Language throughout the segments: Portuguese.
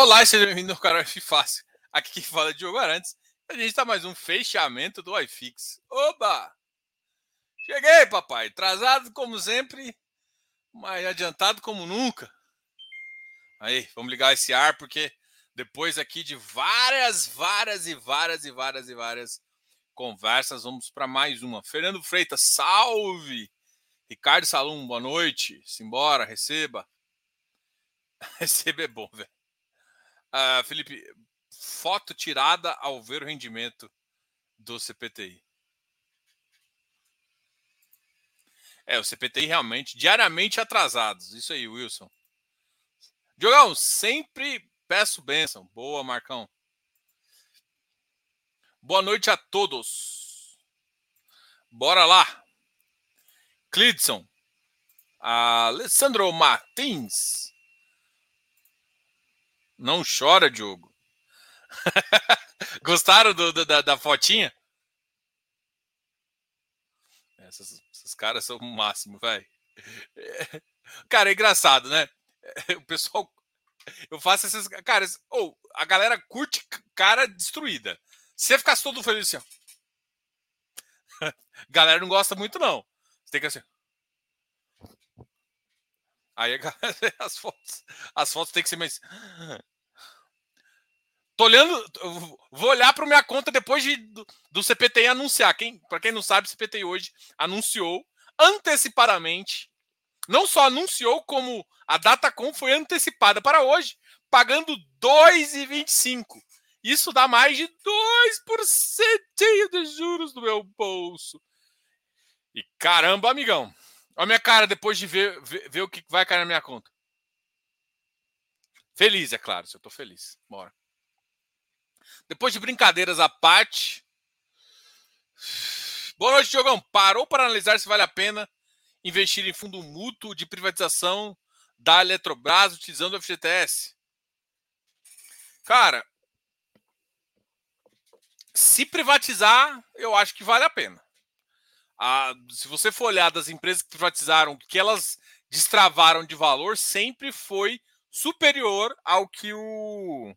Olá e seja bem-vindo ao canal Fácil. Aqui quem fala é Diogo Arantes. A gente está mais um fechamento do iFix. Oba! Cheguei, papai. Atrasado como sempre, mas adiantado como nunca. Aí, vamos ligar esse ar, porque depois aqui de várias, várias e várias e várias e várias conversas, vamos para mais uma. Fernando Freitas, salve! Ricardo Salum, boa noite. Simbora, receba. Receba é bom, velho. Uh, Felipe, foto tirada ao ver o rendimento do CPTI. É, o CPTI realmente, diariamente atrasados. Isso aí, Wilson. Diogão, sempre peço bênção. Boa, Marcão. Boa noite a todos. Bora lá. Clidson. Alessandro Martins. Não chora, Diogo. Gostaram do, do, da, da fotinha? Essas, esses caras são o máximo, vai. Cara, é engraçado, né? O pessoal. Eu faço essas. Cara, ou oh, a galera curte cara destruída. Se você ficasse todo feliz assim, ó. galera não gosta muito, não. Você tem que assim. Aí as fotos, as fotos tem que ser mais. Tô olhando, vou olhar para minha conta depois de, do, do CPTI anunciar. Quem, para quem não sabe, o CPTI hoje anunciou antecipadamente, não só anunciou como a Datacom foi antecipada para hoje, pagando 2,25. Isso dá mais de 2% de juros do meu bolso. E caramba, amigão. Olha a minha cara depois de ver, ver, ver o que vai cair na minha conta. Feliz, é claro, se eu tô feliz. Bora. Depois de brincadeiras à parte. Boa noite, Diogão. Parou para analisar se vale a pena investir em fundo mútuo de privatização da Eletrobras utilizando o FGTS? Cara, se privatizar, eu acho que vale a pena. Ah, se você for olhar das empresas que privatizaram, que elas destravaram de valor sempre foi superior ao que o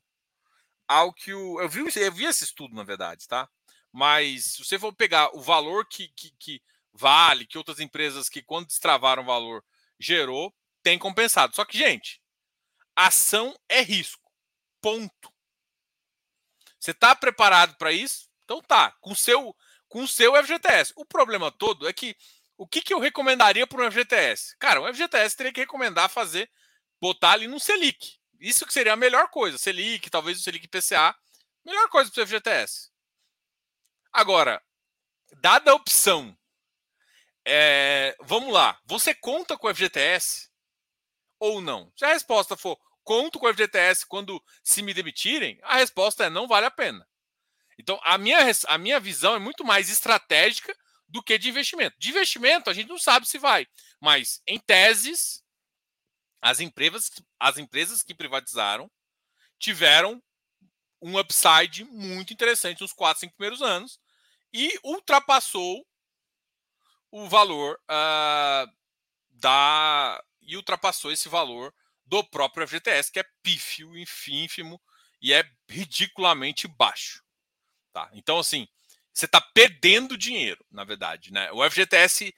ao que o. Eu vi, eu vi esse estudo, na verdade, tá? Mas se você for pegar o valor que, que, que vale, que outras empresas que, quando destravaram valor, gerou, tem compensado. Só que, gente, ação é risco. Ponto. Você está preparado para isso? Então tá, com seu com o seu FGTS. O problema todo é que o que, que eu recomendaria para um FGTS? Cara, um FGTS teria que recomendar fazer, botar ali no Selic. Isso que seria a melhor coisa. Selic, talvez o Selic PCA. Melhor coisa para o FGTS. Agora, dada a opção, é, vamos lá, você conta com o FGTS ou não? Se a resposta for conto com o FGTS quando se me demitirem, a resposta é não vale a pena. Então, a minha, a minha visão é muito mais estratégica do que de investimento. De investimento, a gente não sabe se vai, mas em teses, as empresas, as empresas que privatizaram tiveram um upside muito interessante nos quatro, cinco primeiros anos e ultrapassou o valor uh, da e ultrapassou esse valor do próprio FGTS, que é pífio, ínfimo e é ridiculamente baixo. Tá? Então, assim, você está perdendo dinheiro, na verdade. Né? O FGTS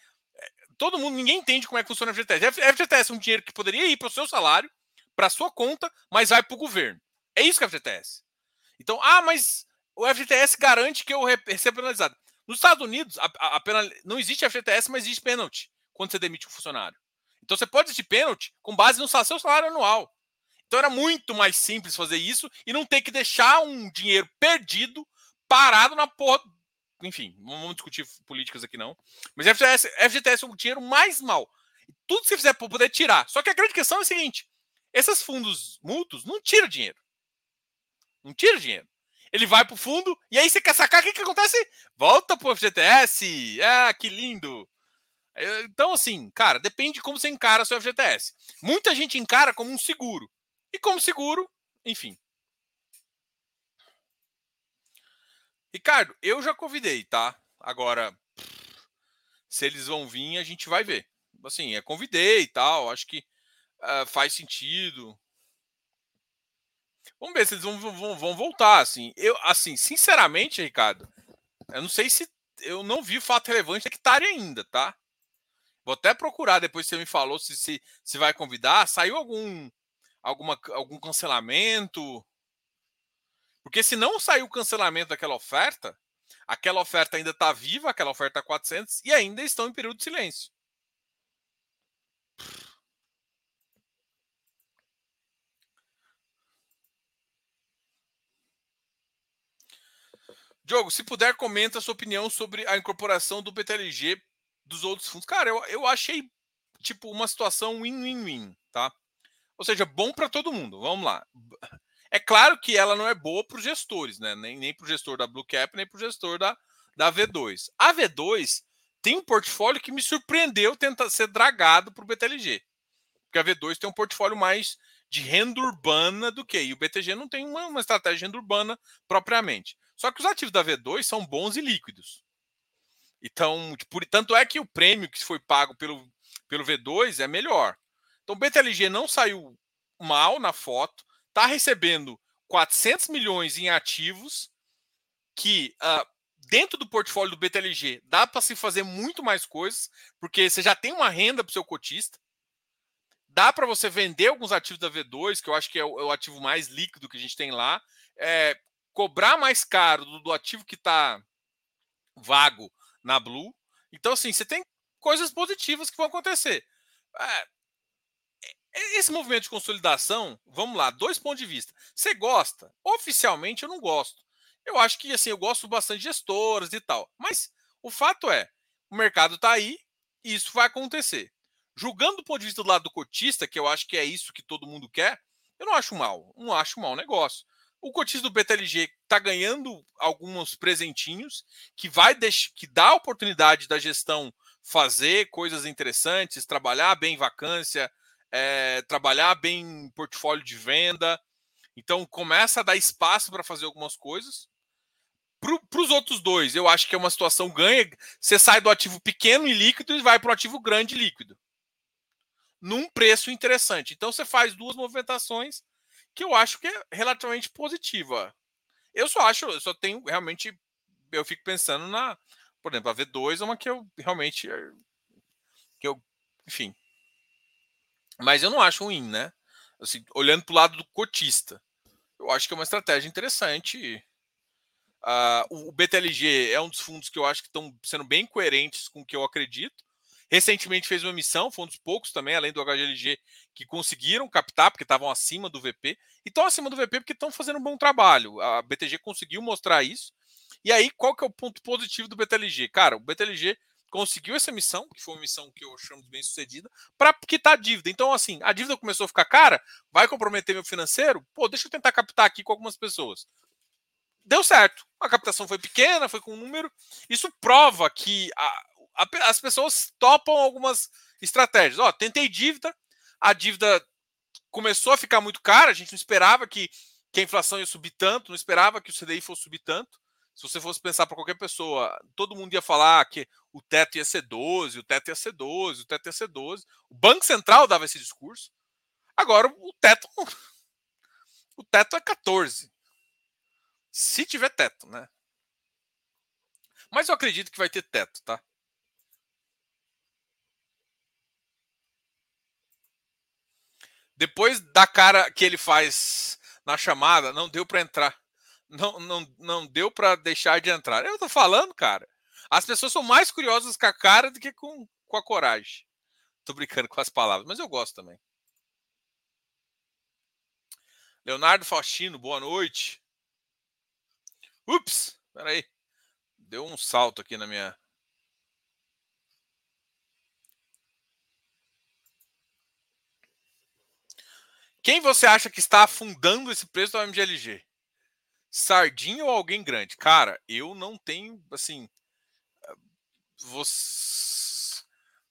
todo mundo, ninguém entende como é que funciona o FGTS. FGTS é um dinheiro que poderia ir para o seu salário, para a sua conta, mas vai para o governo. É isso que é FGTS. Então, ah, mas o FGTS garante que eu recebo penalizado. Nos Estados Unidos, a, a, a penal... não existe FGTS, mas existe pênalti quando você demite um funcionário. Então você pode existir pênalti com base no seu salário anual. Então era muito mais simples fazer isso e não ter que deixar um dinheiro perdido parado na porra enfim, não vamos discutir políticas aqui não. Mas FGTS, FGTS é o dinheiro mais mal. Tudo que você fizer para poder tirar. Só que a grande questão é a seguinte: esses fundos mútuos não tiram dinheiro. Não tira dinheiro. Ele vai para o fundo e aí você quer sacar, o que, que acontece? Volta para o FGTS. Ah, que lindo. Então, assim, cara, depende de como você encara seu FGTS. Muita gente encara como um seguro. E como seguro, enfim, Ricardo, eu já convidei, tá? Agora, se eles vão vir, a gente vai ver. Assim, é convidei e tal, acho que uh, faz sentido. Vamos ver se eles vão, vão, vão voltar. Assim, eu, assim, sinceramente, Ricardo, eu não sei se eu não vi fato relevante hectare ainda, tá? Vou até procurar depois você me falou se, se, se vai convidar. Saiu algum alguma, algum cancelamento? Porque se não saiu o cancelamento daquela oferta, aquela oferta ainda está viva, aquela oferta 400 e ainda estão em período de silêncio. Diogo, se puder, comenta a sua opinião sobre a incorporação do BTLG dos outros fundos. Cara, eu, eu achei tipo uma situação win-win-win, tá? Ou seja, bom para todo mundo. Vamos lá. É claro que ela não é boa para os gestores, né? Nem, nem para o gestor da Blue Cap, nem para o gestor da, da V2. A V2 tem um portfólio que me surpreendeu tentar ser dragado para o BTLG. Porque a V2 tem um portfólio mais de renda urbana do que. E o BTG não tem uma, uma estratégia de renda urbana propriamente. Só que os ativos da V2 são bons e líquidos. Então, por, tanto é que o prêmio que foi pago pelo, pelo V2 é melhor. Então, o BTLG não saiu mal na foto, está recebendo 400 milhões em ativos que uh, dentro do portfólio do BTLG dá para se fazer muito mais coisas, porque você já tem uma renda para o seu cotista. Dá para você vender alguns ativos da V2, que eu acho que é o, é o ativo mais líquido que a gente tem lá. É, cobrar mais caro do, do ativo que está vago na Blue. Então, assim, você tem coisas positivas que vão acontecer. É, esse movimento de consolidação, vamos lá, dois pontos de vista. Você gosta? Oficialmente eu não gosto. Eu acho que assim, eu gosto bastante de gestoras e tal. Mas o fato é, o mercado está aí e isso vai acontecer. Julgando do ponto de vista do lado do cotista, que eu acho que é isso que todo mundo quer, eu não acho mal. Não acho mal negócio. O cotista do BTLG está ganhando alguns presentinhos que vai que dá a oportunidade da gestão fazer coisas interessantes, trabalhar bem vacância, é, trabalhar bem portfólio de venda. Então começa a dar espaço para fazer algumas coisas. Para os outros dois, eu acho que é uma situação ganha. Você sai do ativo pequeno e líquido e vai para o ativo grande e líquido. Num preço interessante. Então você faz duas movimentações que eu acho que é relativamente positiva. Eu só acho, eu só tenho realmente. Eu fico pensando na. Por exemplo, a V2 é uma que eu realmente. Que eu, enfim. Mas eu não acho ruim, né? Assim, olhando para o lado do cotista. Eu acho que é uma estratégia interessante. Uh, o BTLG é um dos fundos que eu acho que estão sendo bem coerentes com o que eu acredito. Recentemente fez uma emissão, foi um dos poucos também, além do HGLG, que conseguiram captar, porque estavam acima do VP. E estão acima do VP porque estão fazendo um bom trabalho. A BTG conseguiu mostrar isso. E aí, qual que é o ponto positivo do BTLG? Cara, o BTLG conseguiu essa missão, que foi uma missão que eu chamo de bem sucedida, para quitar a dívida. Então, assim, a dívida começou a ficar cara, vai comprometer meu financeiro? Pô, deixa eu tentar captar aqui com algumas pessoas. Deu certo. A captação foi pequena, foi com um número. Isso prova que a, as pessoas topam algumas estratégias. Ó, tentei dívida, a dívida começou a ficar muito cara, a gente não esperava que, que a inflação ia subir tanto, não esperava que o CDI fosse subir tanto. Se você fosse pensar para qualquer pessoa, todo mundo ia falar que o teto ia ser 12, o teto ia ser 12, o teto ia ser 12. O Banco Central dava esse discurso. Agora o teto o teto é 14. Se tiver teto, né? Mas eu acredito que vai ter teto, tá? Depois da cara que ele faz na chamada, não deu para entrar. Não, não, não deu para deixar de entrar. Eu tô falando, cara. As pessoas são mais curiosas com a cara do que com, com a coragem. Tô brincando com as palavras, mas eu gosto também. Leonardo Faustino, boa noite. Ups, peraí. Deu um salto aqui na minha. Quem você acha que está afundando esse preço do MGLG? Sardinha ou alguém grande? Cara, eu não tenho, assim. Você...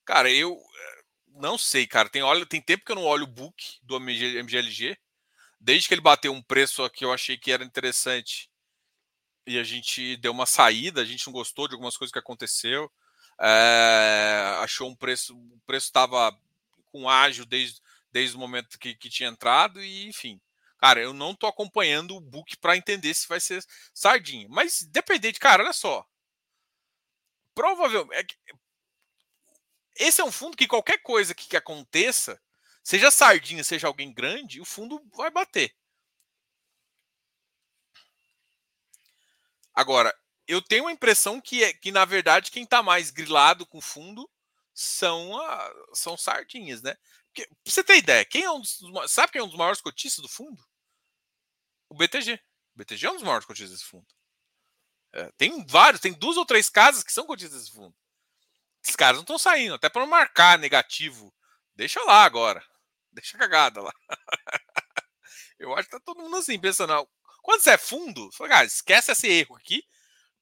Cara, eu eh, não sei, cara. Tem, olha, tem tempo que eu não olho o book do MGLG. Desde que ele bateu um preço que eu achei que era interessante e a gente deu uma saída, a gente não gostou de algumas coisas que aconteceu. É, achou um preço, o preço estava com ágil desde desde o momento que, que tinha entrado, e enfim. Cara, eu não tô acompanhando o book para entender se vai ser sardinha. Mas dependente, cara, olha só. Provavelmente. É esse é um fundo que qualquer coisa que, que aconteça, seja sardinha, seja alguém grande, o fundo vai bater. Agora, eu tenho a impressão que, é, que na verdade, quem está mais grilado com o fundo são, a, são sardinhas, né? Pra você ter ideia, quem é um dos, sabe quem é um dos maiores cotistas do fundo? O BTG. O BTG é um dos maiores cotistas desse fundo. É, tem vários, tem duas ou três casas que são cotistas desse fundo. Esses caras não estão saindo, até para marcar negativo. Deixa lá agora. Deixa cagada lá. Eu acho que tá todo mundo assim, pensando. Quando você é fundo, fala, cara, esquece esse erro aqui.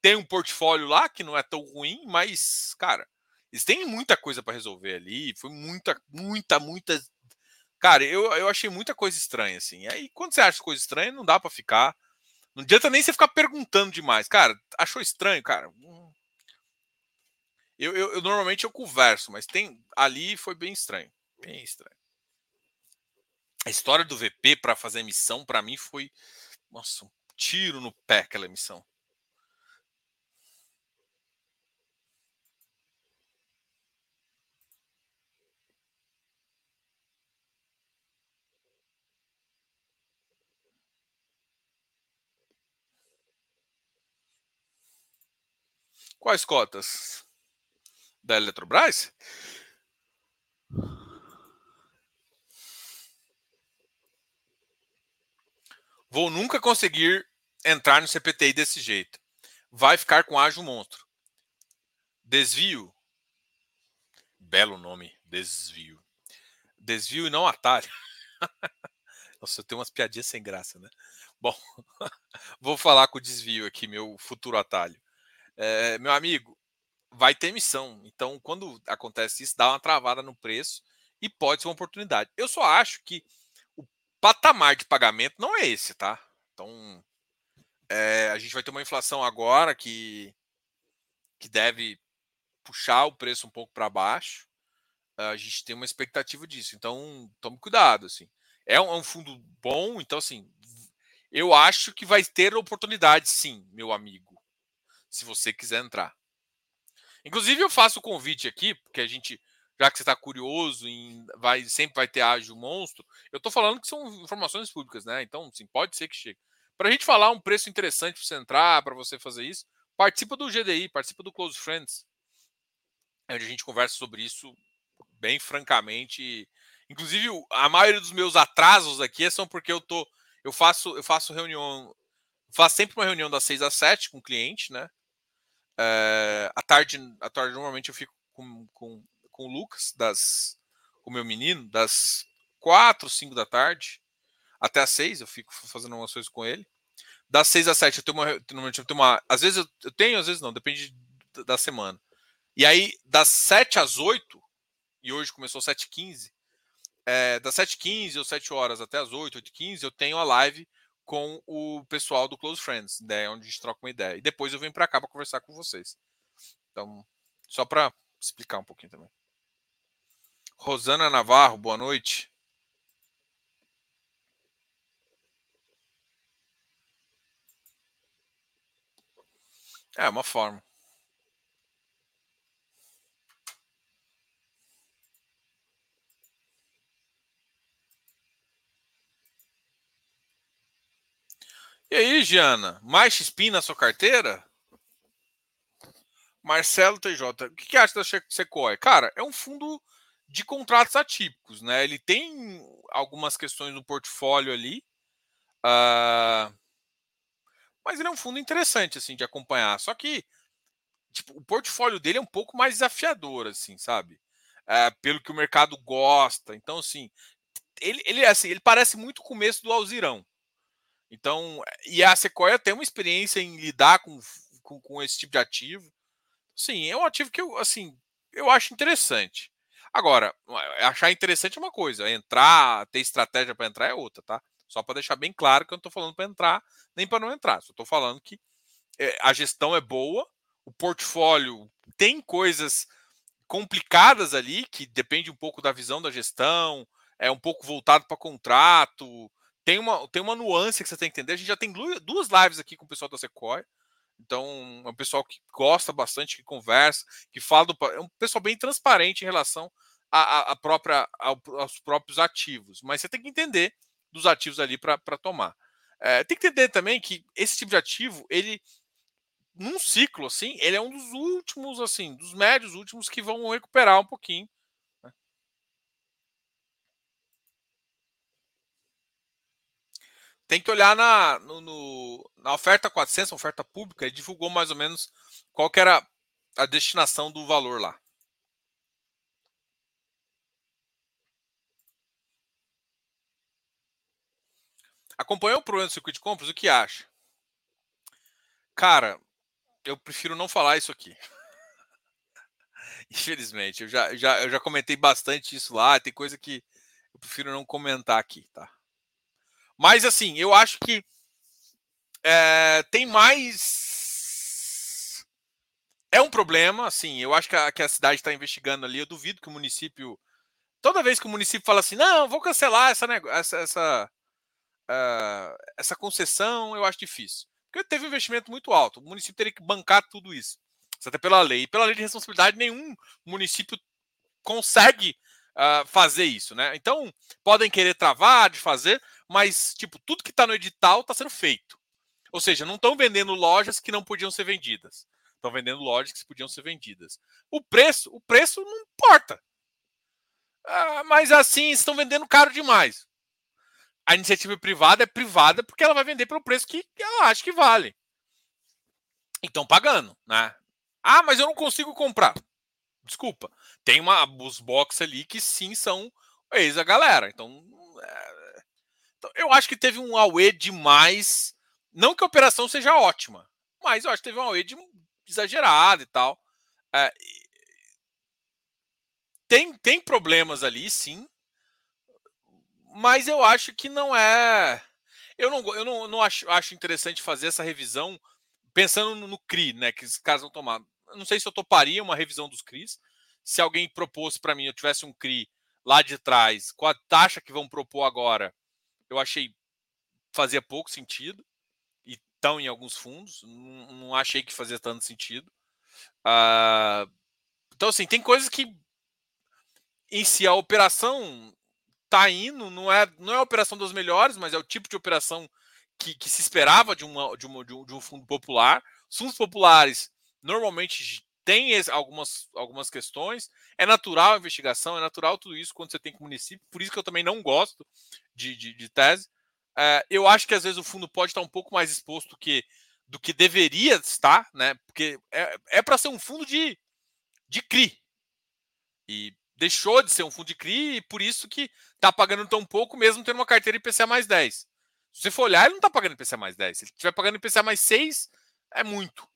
Tem um portfólio lá que não é tão ruim, mas, cara, eles têm muita coisa para resolver ali. Foi muita, muita, muita. Cara, eu, eu achei muita coisa estranha, assim. Aí, quando você acha coisa estranha, não dá para ficar. Não adianta nem você ficar perguntando demais. Cara, achou estranho, cara? Hum, eu, eu, eu, normalmente eu converso, mas tem ali foi bem estranho, bem estranho. A história do VP para fazer missão para mim foi, nossa, um tiro no pé aquela missão. Quais cotas? da Eletrobras? Vou nunca conseguir entrar no CPTI desse jeito. Vai ficar com ágio monstro. Desvio. Belo nome, desvio. Desvio e não atalho. Nossa, eu tenho umas piadinhas sem graça, né? Bom, vou falar com o desvio aqui, meu futuro atalho. É, meu amigo, vai ter emissão. Então, quando acontece isso, dá uma travada no preço e pode ser uma oportunidade. Eu só acho que o patamar de pagamento não é esse, tá? Então, é, a gente vai ter uma inflação agora que, que deve puxar o preço um pouco para baixo. A gente tem uma expectativa disso. Então, tome cuidado. Assim. É um, é um fundo bom, então, assim, eu acho que vai ter oportunidade, sim, meu amigo, se você quiser entrar. Inclusive, eu faço o convite aqui, porque a gente, já que você está curioso, em, vai, sempre vai ter ágil monstro. Eu estou falando que são informações públicas, né? Então, sim, pode ser que chegue. Para a gente falar um preço interessante para você entrar, para você fazer isso, participa do GDI, participa do Close Friends, onde a gente conversa sobre isso bem francamente. Inclusive, a maioria dos meus atrasos aqui são porque eu tô. Eu faço, eu faço reunião. Faço sempre uma reunião das 6 às 7 com o cliente, né? É, à tarde, à tarde normalmente eu fico com, com, com o Lucas, das, com o meu menino, das 4, 5 da tarde até as 6, eu fico fazendo umas coisas com ele. Das 6 às 7 eu tenho uma. Eu tenho uma. Às vezes eu, eu tenho, às vezes não, depende da semana. E aí, das 7 às 8, e hoje começou 7h15, é, das 7h15 ou 7 horas até as 8, 8h15, eu tenho a live com o pessoal do Close Friends, né, onde a gente troca uma ideia. E depois eu venho para cá para conversar com vocês. Então, só para explicar um pouquinho também. Rosana Navarro, boa noite. É uma forma. E aí, Giana, mais XP na sua carteira? Marcelo TJ, o que, que acha da Sequoia? Cara, é um fundo de contratos atípicos, né? Ele tem algumas questões no portfólio ali, uh, mas ele é um fundo interessante, assim, de acompanhar. Só que, tipo, o portfólio dele é um pouco mais desafiador, assim, sabe? Uh, pelo que o mercado gosta. Então, assim, ele, ele, assim, ele parece muito o começo do Alzirão. Então, e a Sequoia tem uma experiência em lidar com, com, com, esse tipo de ativo. Sim, é um ativo que eu, assim, eu acho interessante. Agora, achar interessante é uma coisa, entrar, ter estratégia para entrar é outra, tá? Só para deixar bem claro que eu não estou falando para entrar nem para não entrar. Só estou falando que é, a gestão é boa, o portfólio tem coisas complicadas ali que depende um pouco da visão da gestão, é um pouco voltado para contrato, tem uma, tem uma nuance que você tem que entender. A gente já tem duas lives aqui com o pessoal da Sequoia. Então, é um pessoal que gosta bastante, que conversa, que fala do. É um pessoal bem transparente em relação a, a própria, aos próprios ativos. Mas você tem que entender dos ativos ali para tomar. É, tem que entender também que esse tipo de ativo, ele, num ciclo assim, ele é um dos últimos, assim, dos médios últimos que vão recuperar um pouquinho. Tem que olhar na, no, no, na oferta 400, a oferta pública, ele divulgou mais ou menos qual que era a destinação do valor lá. Acompanhou o problema do circuito de compras? O que acha? Cara, eu prefiro não falar isso aqui. Infelizmente, eu já, já, eu já comentei bastante isso lá. Tem coisa que eu prefiro não comentar aqui, tá? Mas assim, eu acho que é, tem mais. É um problema, assim. Eu acho que a, que a cidade está investigando ali. Eu duvido que o município. Toda vez que o município fala assim, não, vou cancelar essa, essa, essa uh, essa concessão eu acho difícil. Porque teve um investimento muito alto. O município teria que bancar tudo isso. Isso até pela lei. E pela lei de responsabilidade, nenhum município consegue uh, fazer isso, né? Então, podem querer travar de fazer, mas, tipo, tudo que está no edital está sendo feito. Ou seja, não estão vendendo lojas que não podiam ser vendidas. Estão vendendo lojas que podiam ser vendidas. O preço, o preço não importa. Uh, mas assim, estão vendendo caro demais a iniciativa privada é privada porque ela vai vender pelo preço que ela acha que vale. Então pagando, né? Ah, mas eu não consigo comprar. Desculpa. Tem uma, os box ali que sim são ex a galera. Então, é, então, eu acho que teve um AUE demais. Não que a operação seja ótima, mas eu acho que teve um AUE de, exagerado e tal. É, tem, tem problemas ali, sim mas eu acho que não é. Eu não, eu não, não acho, acho interessante fazer essa revisão pensando no, no CRI, né? Que os caras vão tomar. não sei se eu toparia uma revisão dos CRIs. Se alguém propôs para mim, eu tivesse um CRI lá de trás, com a taxa que vão propor agora, eu achei fazia pouco sentido. E estão em alguns fundos. Não, não, achei que fazia tanto sentido. Uh, então, assim, tem coisas que em si a operação tá indo, não é, não é a operação das melhores, mas é o tipo de operação que, que se esperava de, uma, de, uma, de, um, de um fundo popular. Os fundos populares normalmente têm algumas, algumas questões. É natural a investigação, é natural tudo isso quando você tem com o município, por isso que eu também não gosto de, de, de tese. É, eu acho que às vezes o fundo pode estar um pouco mais exposto que, do que deveria estar, né? Porque é, é para ser um fundo de, de CRI. E deixou de ser um fundo de CRI e por isso que está pagando tão pouco, mesmo tendo uma carteira IPCA mais 10. Se você for olhar, ele não está pagando IPCA mais 10. Se ele estiver pagando IPCA mais 6, é muito.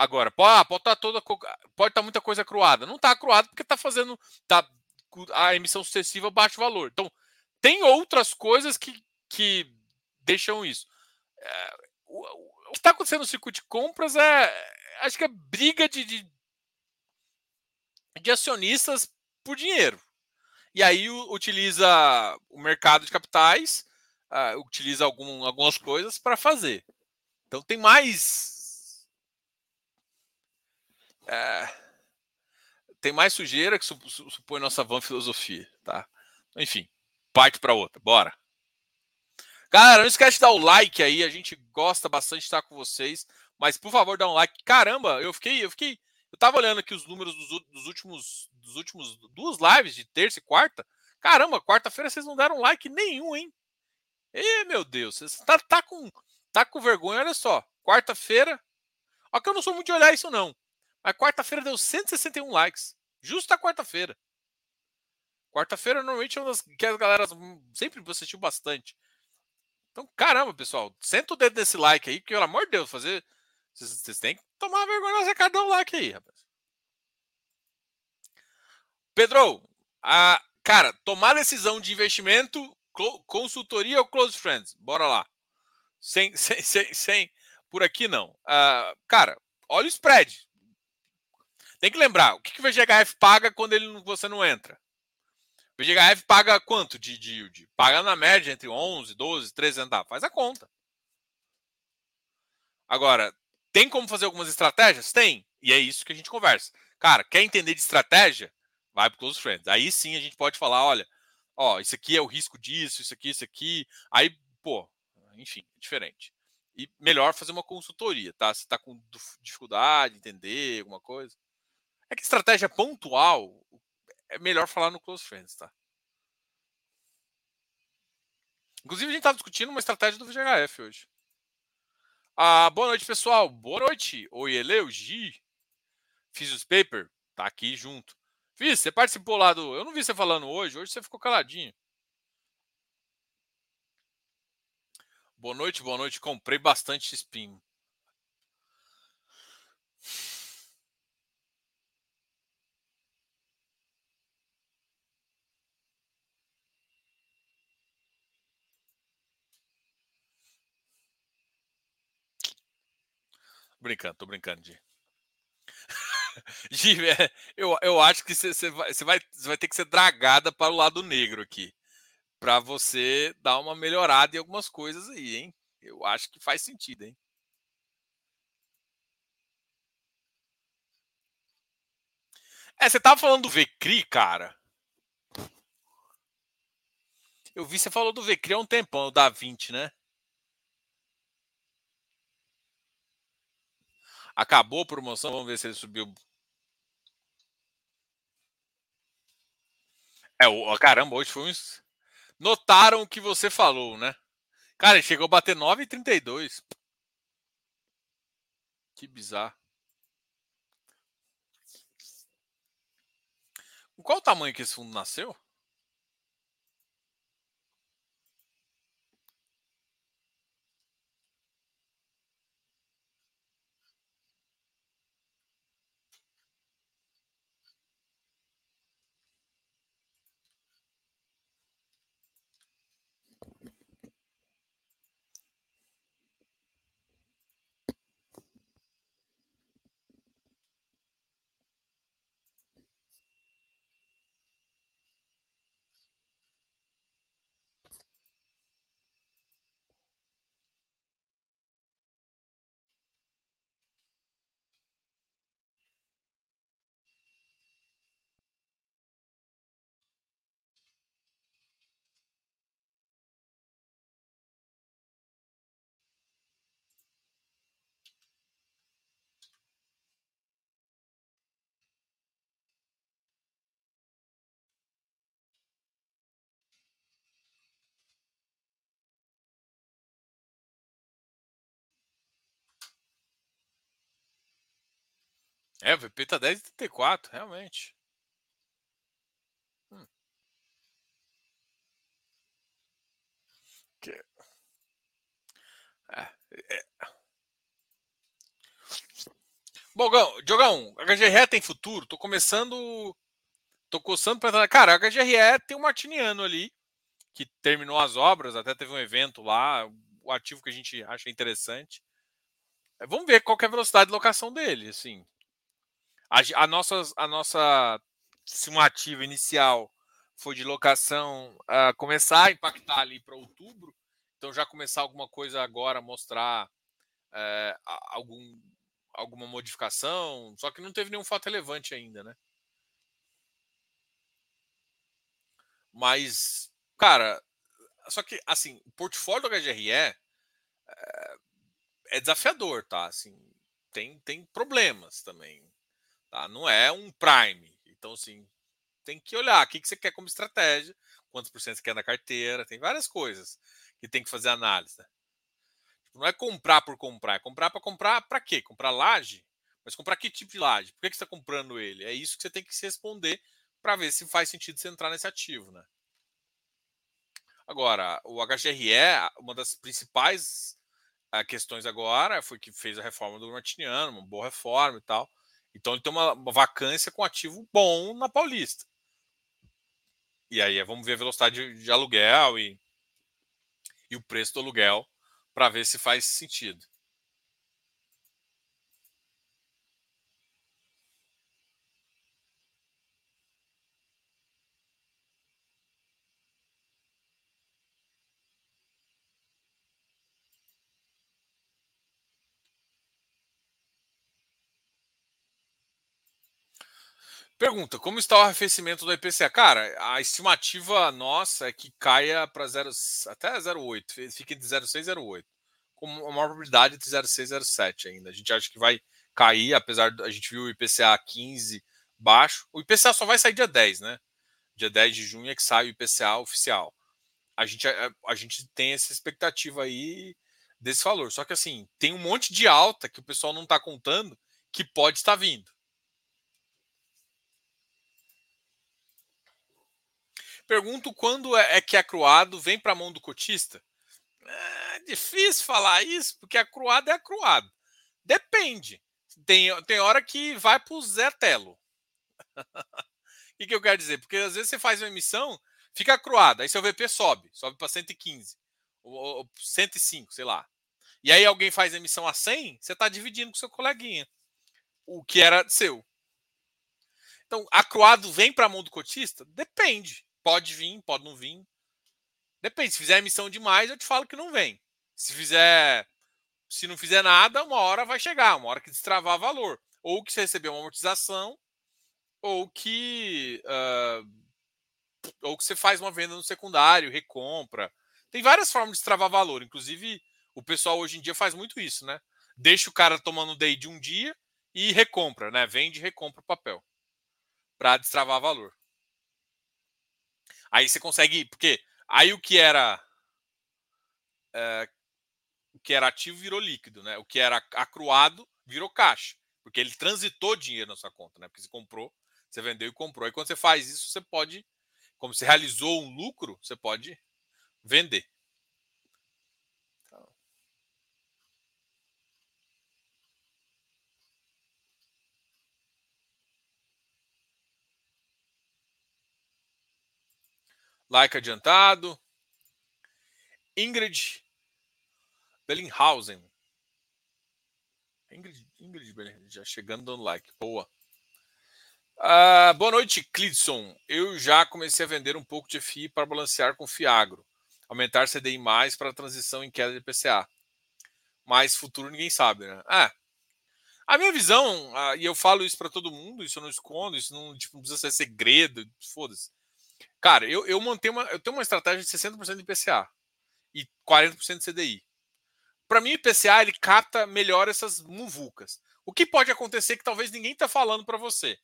Agora, pode, pode estar tá toda pode estar tá muita coisa cruada. Não está cruado porque está fazendo tá, a emissão sucessiva baixo valor. Então, tem outras coisas que, que deixam isso. É, o, o, que está acontecendo no circuito de compras é acho que é briga de, de de acionistas por dinheiro. E aí utiliza o mercado de capitais, uh, utiliza algum, algumas coisas para fazer. Então tem mais. Uh, tem mais sujeira que supõe nossa van filosofia, tá? Enfim, parte para outra, bora. Galera, não esquece de dar o like aí, a gente gosta bastante de estar com vocês, mas por favor, dá um like. Caramba, eu fiquei, eu fiquei eu tava olhando aqui os números dos, dos últimos dos últimos duas lives de terça e quarta. Caramba, quarta-feira vocês não deram like nenhum, hein? Ê, meu Deus, você tá, tá, com, tá com vergonha, olha só. Quarta-feira. Ó, que eu não sou muito de olhar isso, não. Mas quarta-feira deu 161 likes. Justo a quarta-feira. Quarta-feira normalmente é uma das que as galera sempre assistiu bastante. Então, caramba, pessoal, senta o dedo nesse like aí, porque, pelo amor de Deus, fazer vocês têm que tomar vergonha nessa cada um like aí, rapaz. Pedro, a, cara, tomar decisão de investimento, consultoria ou close friends? Bora lá. Sem, sem, sem, sem por aqui não. Uh, cara, olha o spread. Tem que lembrar, o que, que o VGHF paga quando ele, você não entra? VGHF paga quanto de, yield? Paga na média entre 11, 12, 13 centavos. Faz a conta. Agora, tem como fazer algumas estratégias? Tem. E é isso que a gente conversa. Cara, quer entender de estratégia? Vai para Close Friends. Aí sim a gente pode falar, olha, ó, isso aqui é o risco disso, isso aqui, isso aqui. Aí, pô, enfim, diferente. E melhor fazer uma consultoria, tá? Se está com dificuldade de entender alguma coisa. É que estratégia pontual é melhor falar no Close Friends, tá? Inclusive, a gente estava discutindo uma estratégia do VGHF hoje. Ah, boa noite, pessoal. Boa noite. Oi, Eleu, Gi. Fiz os paper. Tá aqui junto. Fiz, você participou lá do. Eu não vi você falando hoje. Hoje você ficou caladinho. Boa noite, boa noite. Comprei bastante spin. Brincando, tô brincando, Gi. Gi, é, eu, eu acho que você vai, vai, vai ter que ser dragada para o lado negro aqui para você dar uma melhorada em algumas coisas aí, hein? Eu acho que faz sentido, hein? É, você tava falando do Vecri, cara. Eu vi você falou do Vecri há um tempão, o da 20, né? Acabou a promoção, vamos ver se ele subiu. É, o, caramba, hoje foi uns notaram o que você falou, né? Cara, ele chegou a bater 9,32. Que bizarro. Qual o tamanho que esse fundo nasceu? É, o VP tá 10,34, realmente. Hum. Que... É, é. Bom, Diogão, HGRE tem futuro? Tô começando. Tô coçando pra. Cara, a HGRE tem um martiniano ali, que terminou as obras, até teve um evento lá, o ativo que a gente acha interessante. Vamos ver qual é a velocidade de locação dele, assim. A, a, nossa, a nossa estimativa inicial foi de locação uh, começar a impactar ali para outubro, então já começar alguma coisa agora, mostrar uh, algum, alguma modificação, só que não teve nenhum fato relevante ainda, né? Mas, cara, só que, assim, o portfólio do HGRE é, é desafiador, tá? Assim, tem, tem problemas também. Tá? Não é um prime. Então, assim, tem que olhar o que, que você quer como estratégia, quantos por cento você quer na carteira, tem várias coisas que tem que fazer análise. Né? Não é comprar por comprar, é comprar para comprar para quê? Comprar laje? Mas comprar que tipo de laje? Por que, que você está comprando ele? É isso que você tem que se responder para ver se faz sentido você entrar nesse ativo. Né? Agora, o HGRE, uma das principais uh, questões agora foi que fez a reforma do Martiniano, uma boa reforma e tal. Então ele tem uma, vacância com ativo bom na Paulista. E aí vamos ver a velocidade de, de aluguel e, e o preço do aluguel para ver se faz sentido. Pergunta: como está o arrefecimento do IPCA? Cara, a estimativa nossa é que caia para até 0,8, fique entre 0,6 e 0,8, com uma probabilidade de 0,6 e 0,7 ainda. A gente acha que vai cair, apesar de a gente viu o IPCA 15 baixo. O IPCA só vai sair dia 10, né? Dia 10 de junho é que sai o IPCA oficial. A gente, a, a gente tem essa expectativa aí desse valor. Só que assim, tem um monte de alta que o pessoal não está contando que pode estar vindo. Pergunto quando é, é que a Cruado vem para a mão do cotista? É difícil falar isso, porque a Cruado é a Cruado. Depende. Tem, tem hora que vai para o Zé Telo. o que, eu quero dizer? Porque às vezes você faz uma emissão, fica cruada, aí seu VP sobe, sobe para 115, ou, ou 105, sei lá. E aí alguém faz emissão a 100, você está dividindo com seu coleguinha, o que era seu. Então, a cruado vem para a mão do cotista? Depende. Pode vir, pode não vir. Depende. Se fizer emissão demais, eu te falo que não vem. Se fizer. Se não fizer nada, uma hora vai chegar, uma hora que destravar valor. Ou que você recebeu uma amortização, ou que. Uh, ou que você faz uma venda no secundário, recompra. Tem várias formas de destravar valor. Inclusive, o pessoal hoje em dia faz muito isso, né? Deixa o cara tomando day de um dia e recompra, né? Vende e recompra o papel para destravar valor. Aí você consegue. Porque aí o que era. É, o que era ativo virou líquido, né? O que era acruado virou caixa. Porque ele transitou dinheiro na sua conta, né? Porque você comprou, você vendeu e comprou. E quando você faz isso, você pode. Como você realizou um lucro, você pode vender. Like adiantado. Ingrid Bellinghausen. Ingrid, Ingrid já chegando dando like. Boa. Uh, boa noite, Clidson. Eu já comecei a vender um pouco de FI para balancear com Fiagro. Aumentar CDI mais para a transição em queda de PCA. Mas futuro ninguém sabe, né? Ah, a minha visão, uh, e eu falo isso para todo mundo, isso eu não escondo, isso não, tipo, não precisa ser segredo, foda-se. Cara, eu, eu mantenho uma, eu tenho uma estratégia de 60% de IPCA e 40% de CDI. Para mim, o IPCA ele capta melhor essas muvucas. O que pode acontecer que talvez ninguém está falando para você?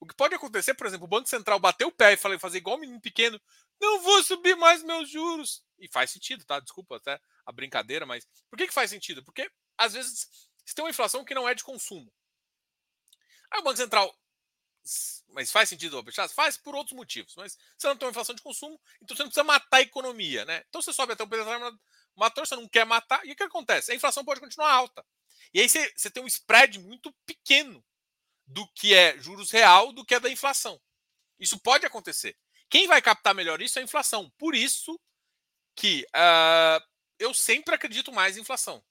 O que pode acontecer, por exemplo, o Banco Central bateu o pé e falou fazer igual um menino pequeno, não vou subir mais meus juros. E faz sentido, tá? Desculpa até a brincadeira, mas por que, que faz sentido? Porque às vezes você tem uma inflação que não é de consumo. Aí o Banco Central mas faz sentido o Faz por outros motivos. Mas você não tem uma inflação de consumo, então você não precisa matar a economia, né? Então você sobe até o determinado matou, você não quer matar, e o que acontece? A inflação pode continuar alta. E aí você, você tem um spread muito pequeno do que é juros real do que é da inflação. Isso pode acontecer. Quem vai captar melhor isso é a inflação. Por isso que uh, eu sempre acredito mais em inflação.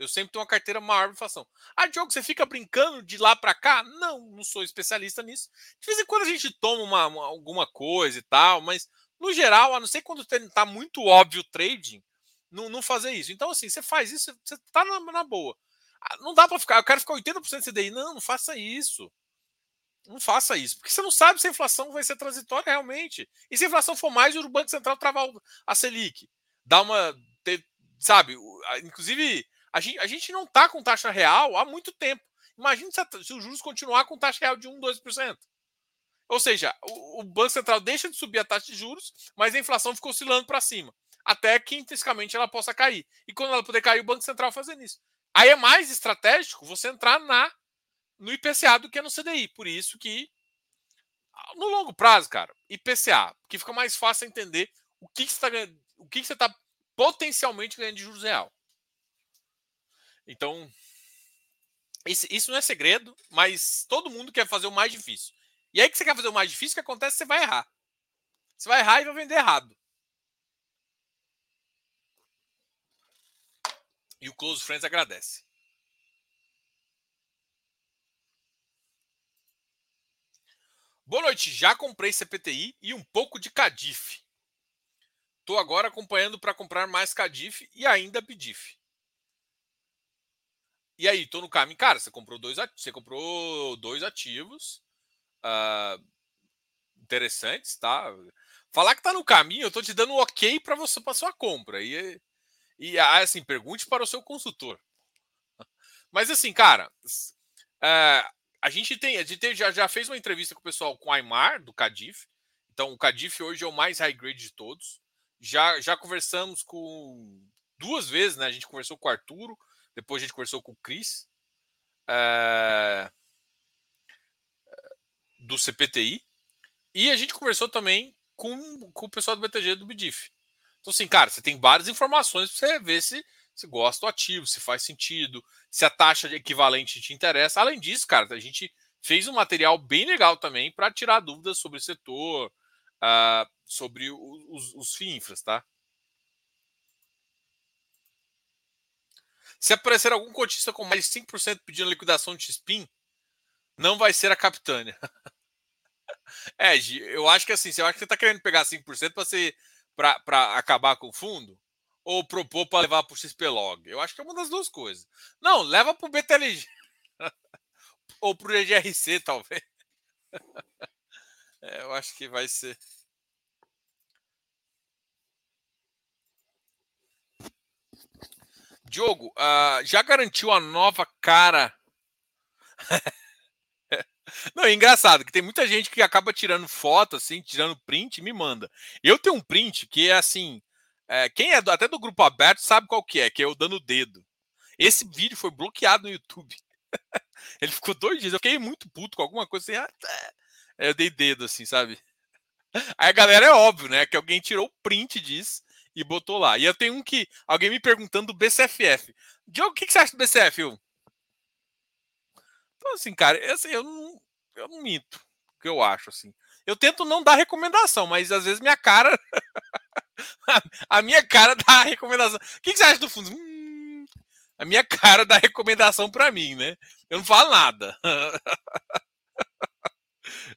Eu sempre tenho uma carteira maior de inflação. Ah, Diogo, você fica brincando de lá para cá? Não, não sou especialista nisso. De vez em quando a gente toma uma, uma, alguma coisa e tal, mas no geral, a não ser quando está muito óbvio o trading, não, não fazer isso. Então, assim, você faz isso, você está na, na, boa. Ah, não dá para ficar, eu quero ficar 80% CDI. Não, não faça isso. Não faça isso, porque você não sabe se a inflação vai ser transitória realmente. E se a inflação for mais, o Banco Central travar a Selic. Dá uma. Ter, sabe, inclusive a gente, a gente não está com taxa real há muito tempo. Imagina se, se os juros continuar com taxa real de 1, 2%. Ou seja, o, o, Banco Central deixa de subir a taxa de juros, mas a inflação fica oscilando para cima. Até que intrinsecamente ela possa cair. E quando ela puder cair, o Banco Central fazendo isso. Aí é mais estratégico você entrar na no IPCA do que no CDI. Por isso que, no longo prazo, cara, IPCA, que fica mais fácil entender o que, que você está o que, que você está potencialmente ganhando de juros real. Então, isso, não é segredo, mas todo mundo quer fazer o mais difícil. E aí que você quer fazer o mais difícil, o que acontece? Você vai errar. Você vai errar e vai vender errado. E o Close Friends agradece. Boa noite. Já comprei CPTI e um pouco de Cadif. Estou agora acompanhando para comprar mais Cadif e ainda PDIF. E aí, tô no caminho. Cara, você comprou dois, você comprou dois ativos. uh, interessantes, tá? Falar que tá no caminho, eu tô te dando um ok para você para sua compra. E, e assim, pergunte para o seu consultor. Mas assim, cara, uh, a gente tem, a gente já, já fez uma entrevista com o pessoal com o Aymar do Cadif. Então, o Cadif hoje é o mais high grade de todos. Já, já conversamos com duas vezes, né? A gente conversou com o Arturo, depois a gente conversou com o Cris. É, do CPTI. E a gente conversou também com, com o pessoal do BTG do BDIF. Então, assim, cara, você tem várias informações para você ver se, se gosta do ativo, se faz sentido, se a taxa equivalente te interessa. Além disso, cara, a gente fez um material bem legal também para tirar dúvidas sobre o setor, uh, sobre os, os FIINFRAs, tá? Se aparecer algum cotista com mais de 5% pedindo liquidação de XPIN, não vai ser a Capitânia. é, eu acho que assim, você acha que você está querendo pegar 5% para ser para acabar com o fundo? Ou propor para levar para o XPlog? Eu acho que é uma das duas coisas. Não, leva para o BTLG. ou para o EGRC, talvez. é, eu acho que vai ser. Diogo, uh, já garantiu a nova cara não, é engraçado que tem muita gente que acaba tirando foto, assim, tirando print e me manda. Eu tenho um print que é assim. É, quem é do, até do grupo aberto sabe qual que é, que é eu dando o dedo. Esse vídeo foi bloqueado no YouTube. Ele ficou dois dias. Eu fiquei muito puto com alguma coisa assim. Ah, tá. Eu dei dedo, assim, sabe? Aí a galera é óbvio, né? Que alguém tirou o print disso e botou lá. E eu tenho um que. Alguém me perguntando do BCFF. Diogo, o que, que você acha do BCF? Eu, então, assim, cara, assim, eu, não, eu não minto o que eu acho, assim. Eu tento não dar recomendação, mas às vezes minha cara. a minha cara dá recomendação. O que, que você acha do fundo? Hum, a minha cara dá recomendação para mim, né? Eu não falo nada.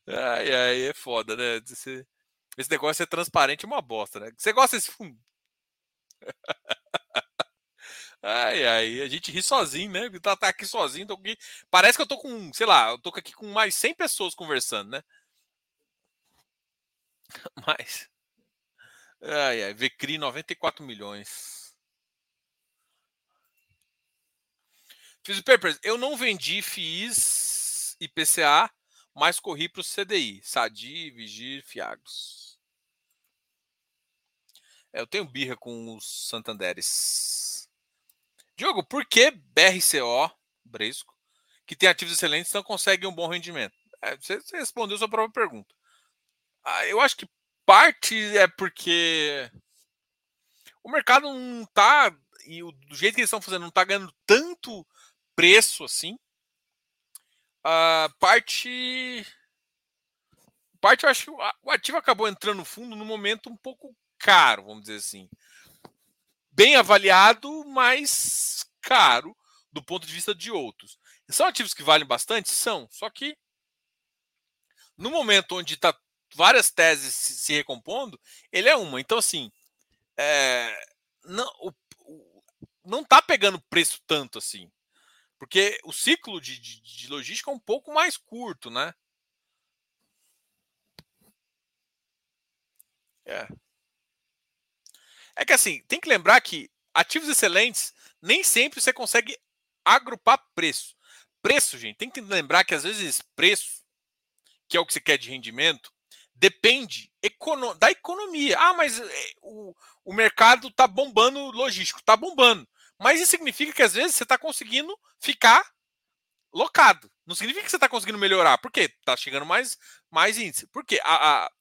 ai, ai, é foda, né? Esse, esse negócio ser transparente é uma bosta, né? Você gosta desse fundo? Ai, ai, a gente ri sozinho, né? Tá, tá aqui sozinho, tô aqui. Parece que eu tô com, sei lá, eu tô aqui com mais 100 pessoas conversando, né? Mas. Ai, ai, Vecri 94 milhões. Fiz o Papers, eu não vendi FIIs e PCA, mas corri para o CDI, Sadi, Vigir, Fiagos. É, eu tenho birra com os Santanderes. Diogo, por que BRCO, Bresco, que tem ativos excelentes, não consegue um bom rendimento? É, você, você, respondeu sua própria pergunta. Ah, eu acho que parte é porque o mercado não está, e o, do jeito que eles estão fazendo, não está ganhando tanto preço assim. A parte. Parte, eu acho que o ativo acabou entrando no fundo no momento um pouco caro, vamos dizer assim bem avaliado, mas caro do ponto de vista de outros. São ativos que valem bastante? São. Só que no momento onde está várias teses se recompondo, ele é uma. Então, assim, é, não não está pegando preço tanto assim. Porque o ciclo de, de, de logística é um pouco mais curto, né? É. É que assim, tem que lembrar que ativos excelentes nem sempre você consegue agrupar preço. Preço, gente, tem que lembrar que às vezes preço, que é o que você quer de rendimento, depende da economia. Ah, mas eh, o, o mercado está bombando logístico, está bombando. Mas isso significa que às vezes você está conseguindo ficar locado. Não significa que você está conseguindo melhorar. Por quê? Está chegando mais, mais índice. Por quê? A, a,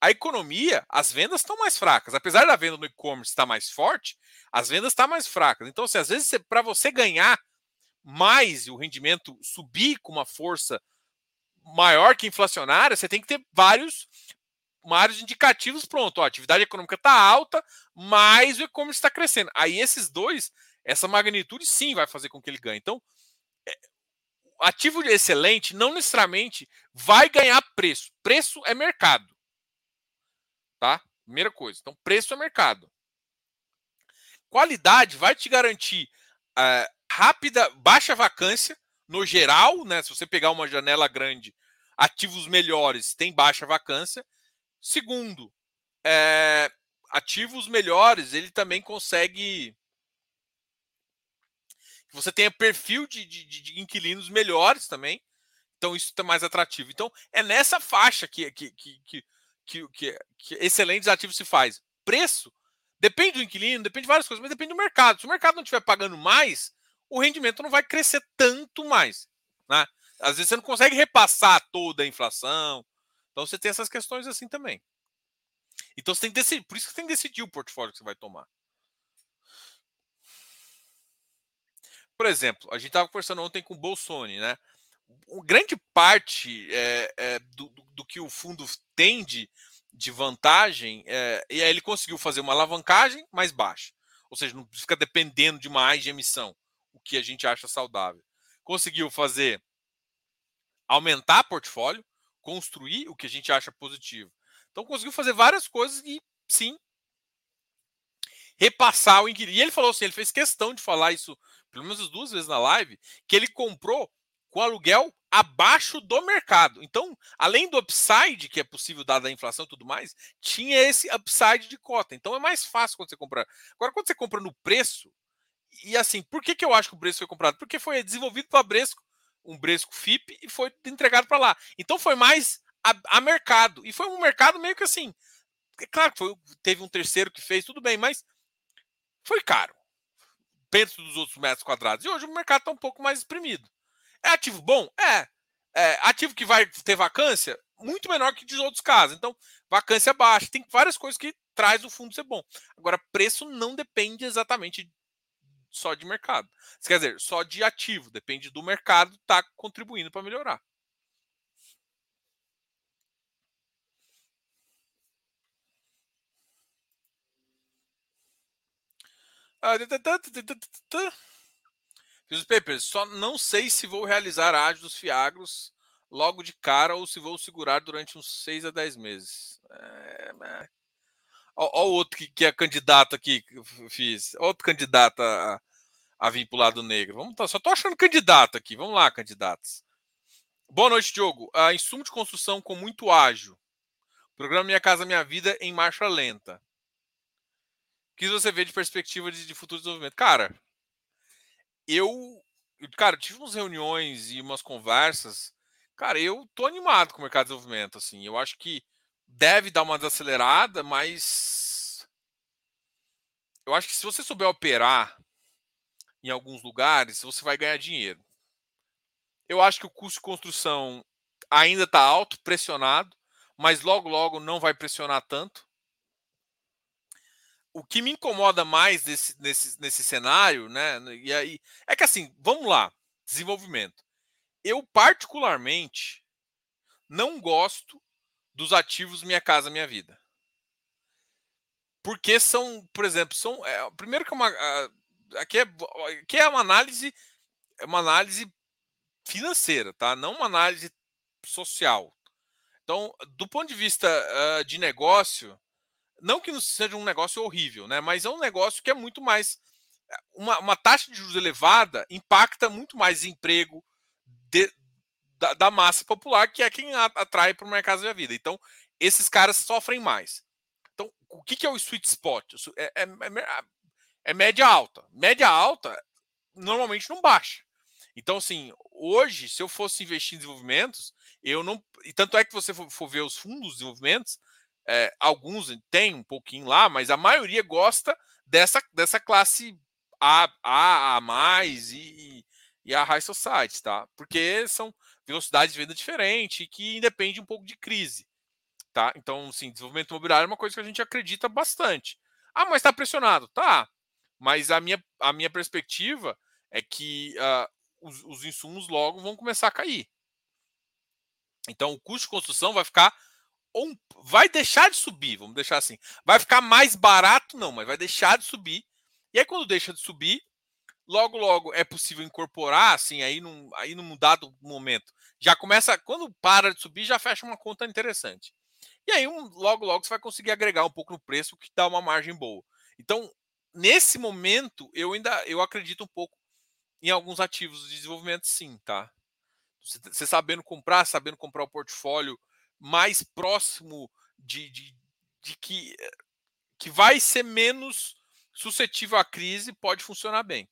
a economia, as vendas estão mais fracas. Apesar da venda no e-commerce estar mais forte, as vendas estão mais fracas. Então, assim, às vezes, para você ganhar mais e o rendimento subir com uma força maior que inflacionária, você tem que ter vários, vários indicativos pronto. A atividade econômica está alta, mas o e-commerce está crescendo. Aí esses dois, essa magnitude sim vai fazer com que ele ganhe. Então, é, ativo excelente não necessariamente vai ganhar preço. Preço é mercado. Tá? Primeira coisa. Então, preço é mercado. Qualidade vai te garantir uh, rápida, baixa vacância no geral, né? Se você pegar uma janela grande, ativos melhores têm baixa vacância. Segundo, é, ativos melhores ele também consegue você tenha perfil de, de, de, inquilinos melhores também. Então isso está mais atrativo. Então é nessa faixa que, que, que, que, que, que excelentes ativos se faz. Preço depende do inquilino, depende de várias coisas, mas depende do mercado. Se o mercado não estiver pagando mais, o rendimento não vai crescer tanto mais. Né? Às vezes você não consegue repassar toda a inflação. Então você tem essas questões assim também. Então você tem que decidir, por isso que você tem que decidir o portfólio que você vai tomar. Por exemplo, a gente estava conversando ontem com o Bolsonaro, né? grande parte é, é, do, do, que o fundo tem de, de vantagem, é, e aí ele conseguiu fazer uma alavancagem mais baixa. Ou seja, não fica dependendo demais de emissão, o que a gente acha saudável. Conseguiu fazer aumentar portfólio, construir o que a gente acha positivo. Então conseguiu fazer várias coisas e sim repassar o inquilino. E ele falou assim, ele fez questão de falar isso pelo menos duas vezes na live, que ele comprou com aluguel abaixo do mercado. Então, além do upside que é possível dada a inflação e tudo mais, tinha esse upside de cota. Então é mais fácil quando você comprar. Agora, quando você compra no preço, e assim, por que, que eu acho que o Bresco foi comprado? Porque foi desenvolvido para Bresco, um Bresco FIP, e foi entregado para lá. Então foi mais a, a, mercado. E foi um mercado meio que assim. É claro que foi, teve um terceiro que fez, tudo bem, mas foi caro. Dentro dos outros metros quadrados. E hoje o mercado está um pouco mais exprimido. É ativo bom? É. é. Ativo que vai ter vacância? Muito menor que de outros casos. Então, vacância baixa. Tem várias coisas que traz o fundo ser bom. Agora, preço não depende exatamente só de mercado. Quer dizer, só de ativo. Depende do mercado estar tá contribuindo para melhorar. Fiz os papers. Só não sei se vou realizar a ágio dos Fiagros logo de cara ou se vou segurar durante uns 6 a 10 meses. É. Olha o outro que, que é candidato aqui fiz. Outro candidato a, a vir para o lado negro. Vamos tá, só estou achando candidato aqui. Vamos lá, candidatos. Boa noite, Diogo. Uh, insumo de construção com muito ágil. Programa Minha Casa Minha Vida em marcha lenta. O que você vê de perspectiva de, de futuro desenvolvimento? Cara, eu, cara, tive umas reuniões e umas conversas. Cara, eu tô animado com o mercado de desenvolvimento, assim. Eu acho que deve dar uma desacelerada, mas eu acho que se você souber operar em alguns lugares, você vai ganhar dinheiro. Eu acho que o custo de construção ainda está alto, pressionado, mas logo logo não vai pressionar tanto o que me incomoda mais nesse, nesse, nesse cenário, né? E aí é que assim, vamos lá, desenvolvimento. Eu particularmente não gosto dos ativos Minha Casa Minha Vida. Porque são, por exemplo, são. É, primeiro que é uma. Aqui é, aqui é uma análise. É uma análise financeira, tá? Não uma análise social. Então, do ponto de vista uh, de negócio, não que não seja um negócio horrível, né? Mas é um negócio que é muito mais. Eh, uma, uma taxa de juros elevada impacta muito mais emprego de, da, da, massa popular, que é quem atrai para o mercado da vida. Então, esses caras sofrem mais. Então, o que, que é o sweet spot? É, é, é, é média alta. Média alta normalmente não baixa. Então, assim, hoje, se eu fosse investir em desenvolvimentos, eu não. E tanto é que você for, for ver os fundos de desenvolvimentos, é, alguns têm um pouquinho lá, mas a maioria gosta dessa, dessa classe A, A, a mais e, e a High Society, tá? Porque são velocidades de venda diferentes que independe um pouco de crise, tá? Então, sim, desenvolvimento imobiliário é uma coisa que a gente acredita bastante. Ah, mas está pressionado, tá? Mas a minha, a minha perspectiva é que uh, os, os insumos logo vão começar a cair. Então, o custo de construção vai ficar ou vai deixar de subir, vamos deixar assim. Vai ficar mais barato, não, mas vai deixar de subir. E aí, quando deixa de subir, logo, logo é possível incorporar, assim, aí num, aí num dado momento. Já começa, quando para de subir, já fecha uma conta interessante. E aí, um, logo, logo, você vai conseguir agregar um pouco no preço, que dá uma margem boa. Então, nesse momento, eu ainda eu acredito um pouco em alguns ativos de desenvolvimento, sim, tá? Você sabendo comprar, sabendo comprar o portfólio mais próximo de, de, de que, que vai ser menos suscetível à crise, pode funcionar bem.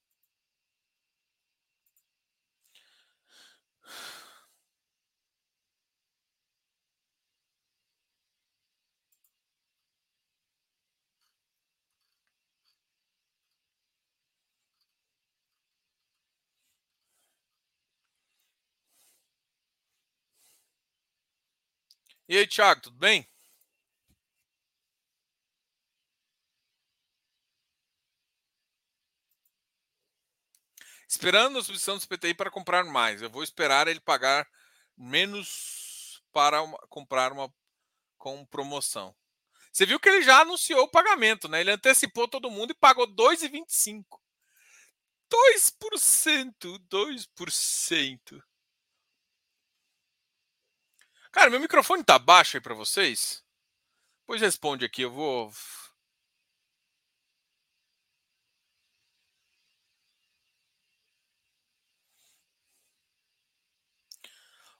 E aí, Thiago, tudo bem? Esperando a substituição do CPTI para comprar mais. Eu vou esperar ele pagar menos para uma, comprar uma com promoção. Você viu que ele já anunciou o pagamento, né? Ele antecipou todo mundo e pagou 2,25. 2%, 2%. Cara, meu microfone tá baixo aí para vocês? Pois responde aqui, eu vou.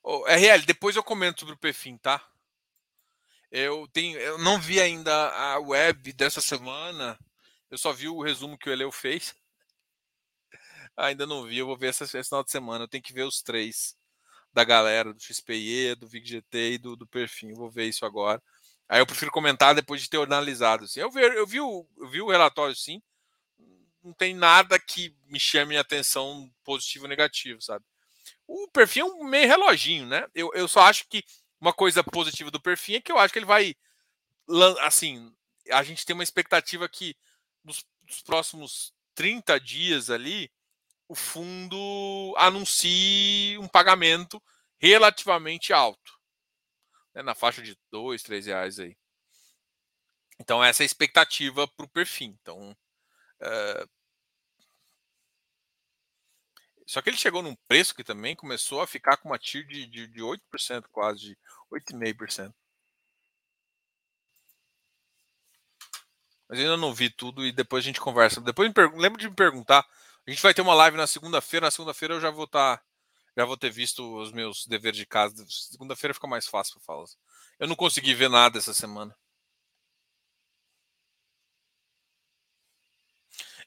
Oh, RL, depois eu comento sobre o Perfim, tá? Eu tenho, eu não vi ainda a web dessa semana. Eu só vi o resumo que o Eleu fez. Ainda não vi, eu vou ver essa, esse final de semana. Eu tenho que ver os três da galera do XPE, do VIGGT e do, do Perfil. Vou ver isso agora. Aí eu prefiro comentar depois de ter analisado. Assim. Eu, vi, eu, vi o, eu vi o relatório, sim. Não tem nada que me chame a atenção positivo ou negativo, sabe? O perfil é um meio reloginho, né? Eu, eu só acho que uma coisa positiva do perfil é que eu acho que ele vai. Assim, a gente tem uma expectativa que nos, nos próximos 30 dias ali, o fundo anuncie um pagamento relativamente alto, né, na faixa de dois, três reais aí. Então essa é a expectativa para o perfil. Então, uh... só que ele chegou num preço que também começou a ficar com uma TIR de, de, de 8%, quase de 8,5%. Mas eu ainda não vi tudo e depois a gente conversa. Depois me lembro de me perguntar a gente vai ter uma live na segunda-feira. Na segunda-feira eu já vou estar. Tá, já vou ter visto os meus deveres de casa. Segunda-feira fica mais fácil para falar. Eu não consegui ver nada essa semana.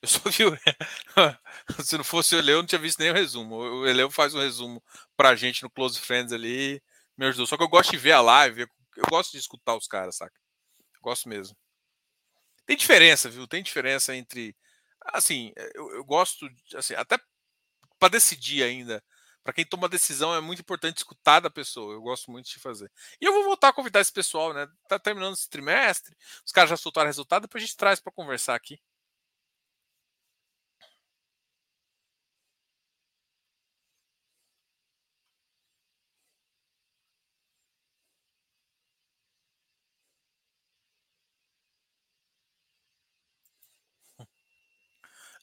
Eu só vi. Se não fosse o Eleu, eu não tinha visto nem o resumo. O Eleu faz um resumo pra gente no Close Friends ali. Me ajudou. Só que eu gosto de ver a live. Eu gosto de escutar os caras, saca? Eu gosto mesmo. Tem diferença, viu? Tem diferença entre assim, eh, eu, eu gosto, assim, até para decidir ainda. Para quem toma decisão é muito importante escutar da pessoa. Eu gosto muito de fazer. E eu vou voltar a convidar esse pessoal, né? Tá terminando esse trimestre, os caras já soltaram resultado, depois a gente traz para conversar aqui.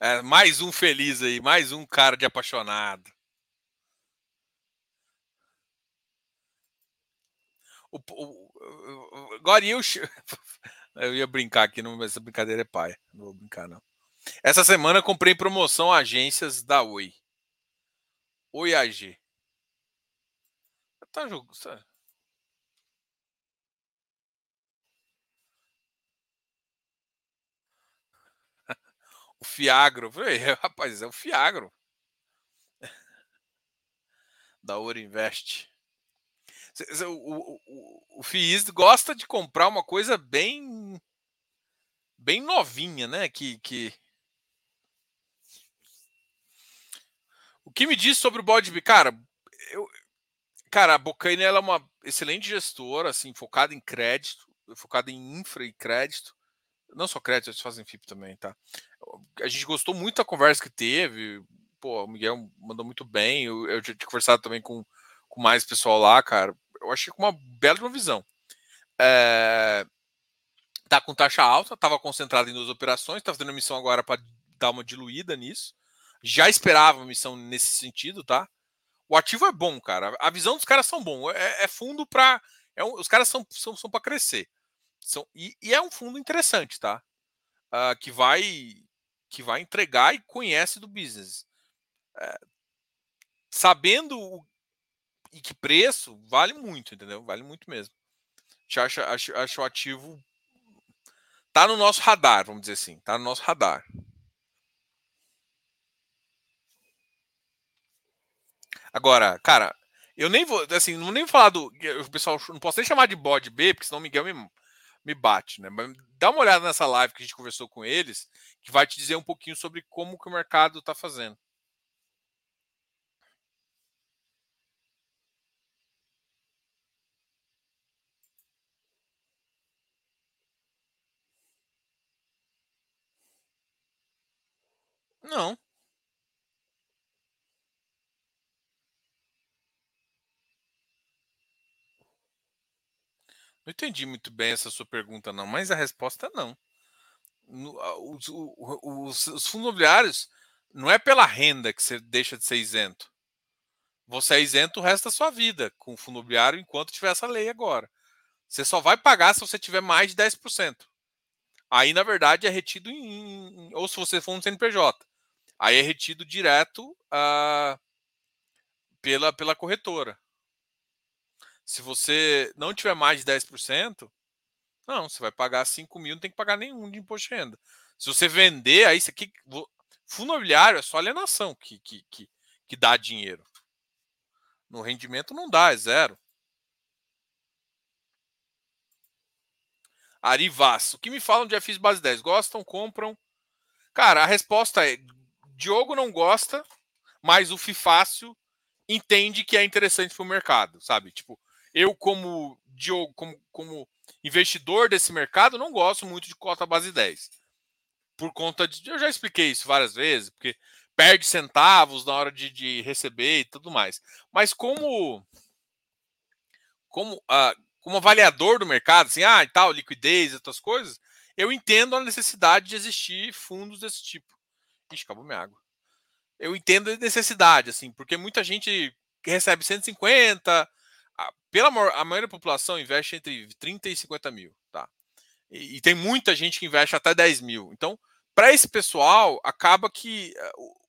É, mais um feliz aí, mais um cara de apaixonado. O, o, agora eu, eu ia brincar aqui, mas essa brincadeira é pai. Não vou brincar, não. Essa semana comprei promoção agências da Oi. Oi AG. Tá jogo, O Fiagro. Falei, rapaz, é o Fiagro. da Ouro Invest. O, o, o, o FIIs gosta de comprar uma coisa bem bem novinha, né? Que, que... O que me diz sobre o bode, cara, eu, cara, a Bocaine ela é uma excelente gestora, assim, focada em crédito, focada em infra e crédito. Não só crédito, eles fazem FIP também, tá? A gente gostou muito da conversa que teve. Pô, o Miguel mandou muito bem. Eu, eu tinha conversado também com, com mais pessoal lá, cara. Eu achei com uma bela visão. É, tá com taxa alta, estava concentrado em duas operações, está fazendo missão agora para dar uma diluída nisso. Já esperava uma missão nesse sentido, tá? O ativo é bom, cara. A visão dos caras são bom. É, é fundo para. É um, os caras são, são, são para crescer. São, e, e, é um fundo interessante, tá? Uh, que vai que vai entregar e conhece do business. É, sabendo e que preço vale muito, entendeu? Vale muito mesmo. Acho, acho, acho o ativo tá no nosso radar, vamos dizer assim, tá no nosso radar. Agora, cara, eu nem vou, assim, não nem falar do. O pessoal não posso nem chamar de bode B, porque senão o Miguel me, me bate, né? Mas dá uma olhada nessa live que a gente conversou com eles, que vai te dizer um pouquinho sobre como que o mercado está fazendo. Não. Não entendi muito bem essa sua pergunta, não, mas a resposta é não. Os, os, os fundos imobiliários não é pela renda que você deixa de ser isento. Você é isento o resto da sua vida com o fundo imobiliário enquanto tiver essa lei agora. Você só vai pagar se você tiver mais de 10%. Aí, na verdade, é retido em. Ou se você for um CNPJ. Aí é retido direto uh, pela, pela corretora. Se você não tiver mais de 10%, não, você vai pagar 5 mil, não tem que pagar nenhum de imposto de renda. Se você vender, aí isso aqui. Fundo imobiliário é só alienação que, que, que, que dá dinheiro. No rendimento não dá, é zero. Ari Vaz, o que me falam de FIs base 10? Gostam, compram? Cara, a resposta é: Diogo não gosta, mas o FI fácil entende que é interessante para o mercado, sabe? Tipo, eu, como Diogo, como, como investidor desse mercado, não gosto muito de cota base 10. Por conta de. Eu já expliquei isso várias vezes, porque perde centavos na hora de, de receber e tudo mais. Mas como. Como, uh, como avaliador do mercado, assim, ah, e tal, liquidez e outras coisas, eu entendo a necessidade de existir fundos desse tipo. Ixi, acabou minha água. Eu entendo a necessidade, assim, porque muita gente recebe 150, pela a maioria da população investe entre 30 e 50 mil, tá? E, e tem muita gente que investe até 10 mil. Então, para esse pessoal, acaba que uh,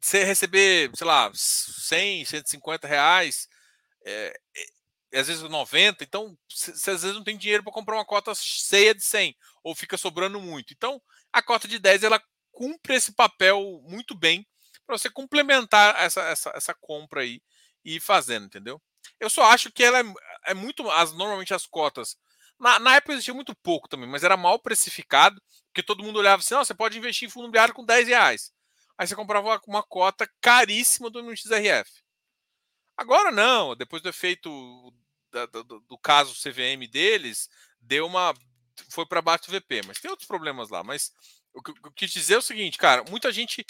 você receber, sei lá, 100, 150 reais, é, é, às vezes 90, então você às vezes não tem dinheiro para comprar uma cota cheia de 100, ou fica sobrando muito. Então, a cota de 10 ela cumpre esse papel muito bem para você complementar essa, essa, essa compra aí e ir fazendo, entendeu? Eu só acho que ela é, é muito. As, normalmente as cotas. Na, na, época existia muito pouco também, mas era mal precificado, porque todo mundo olhava assim: você pode investir em fundo imobiliário com 10 reais. Aí você comprava uma, uma cota caríssima do MXRF. Agora não, depois do efeito da, do, do, caso CVM deles, deu uma. foi para baixo do VP, mas tem outros problemas lá. Mas o que eu quis dizer é o seguinte, cara: muita gente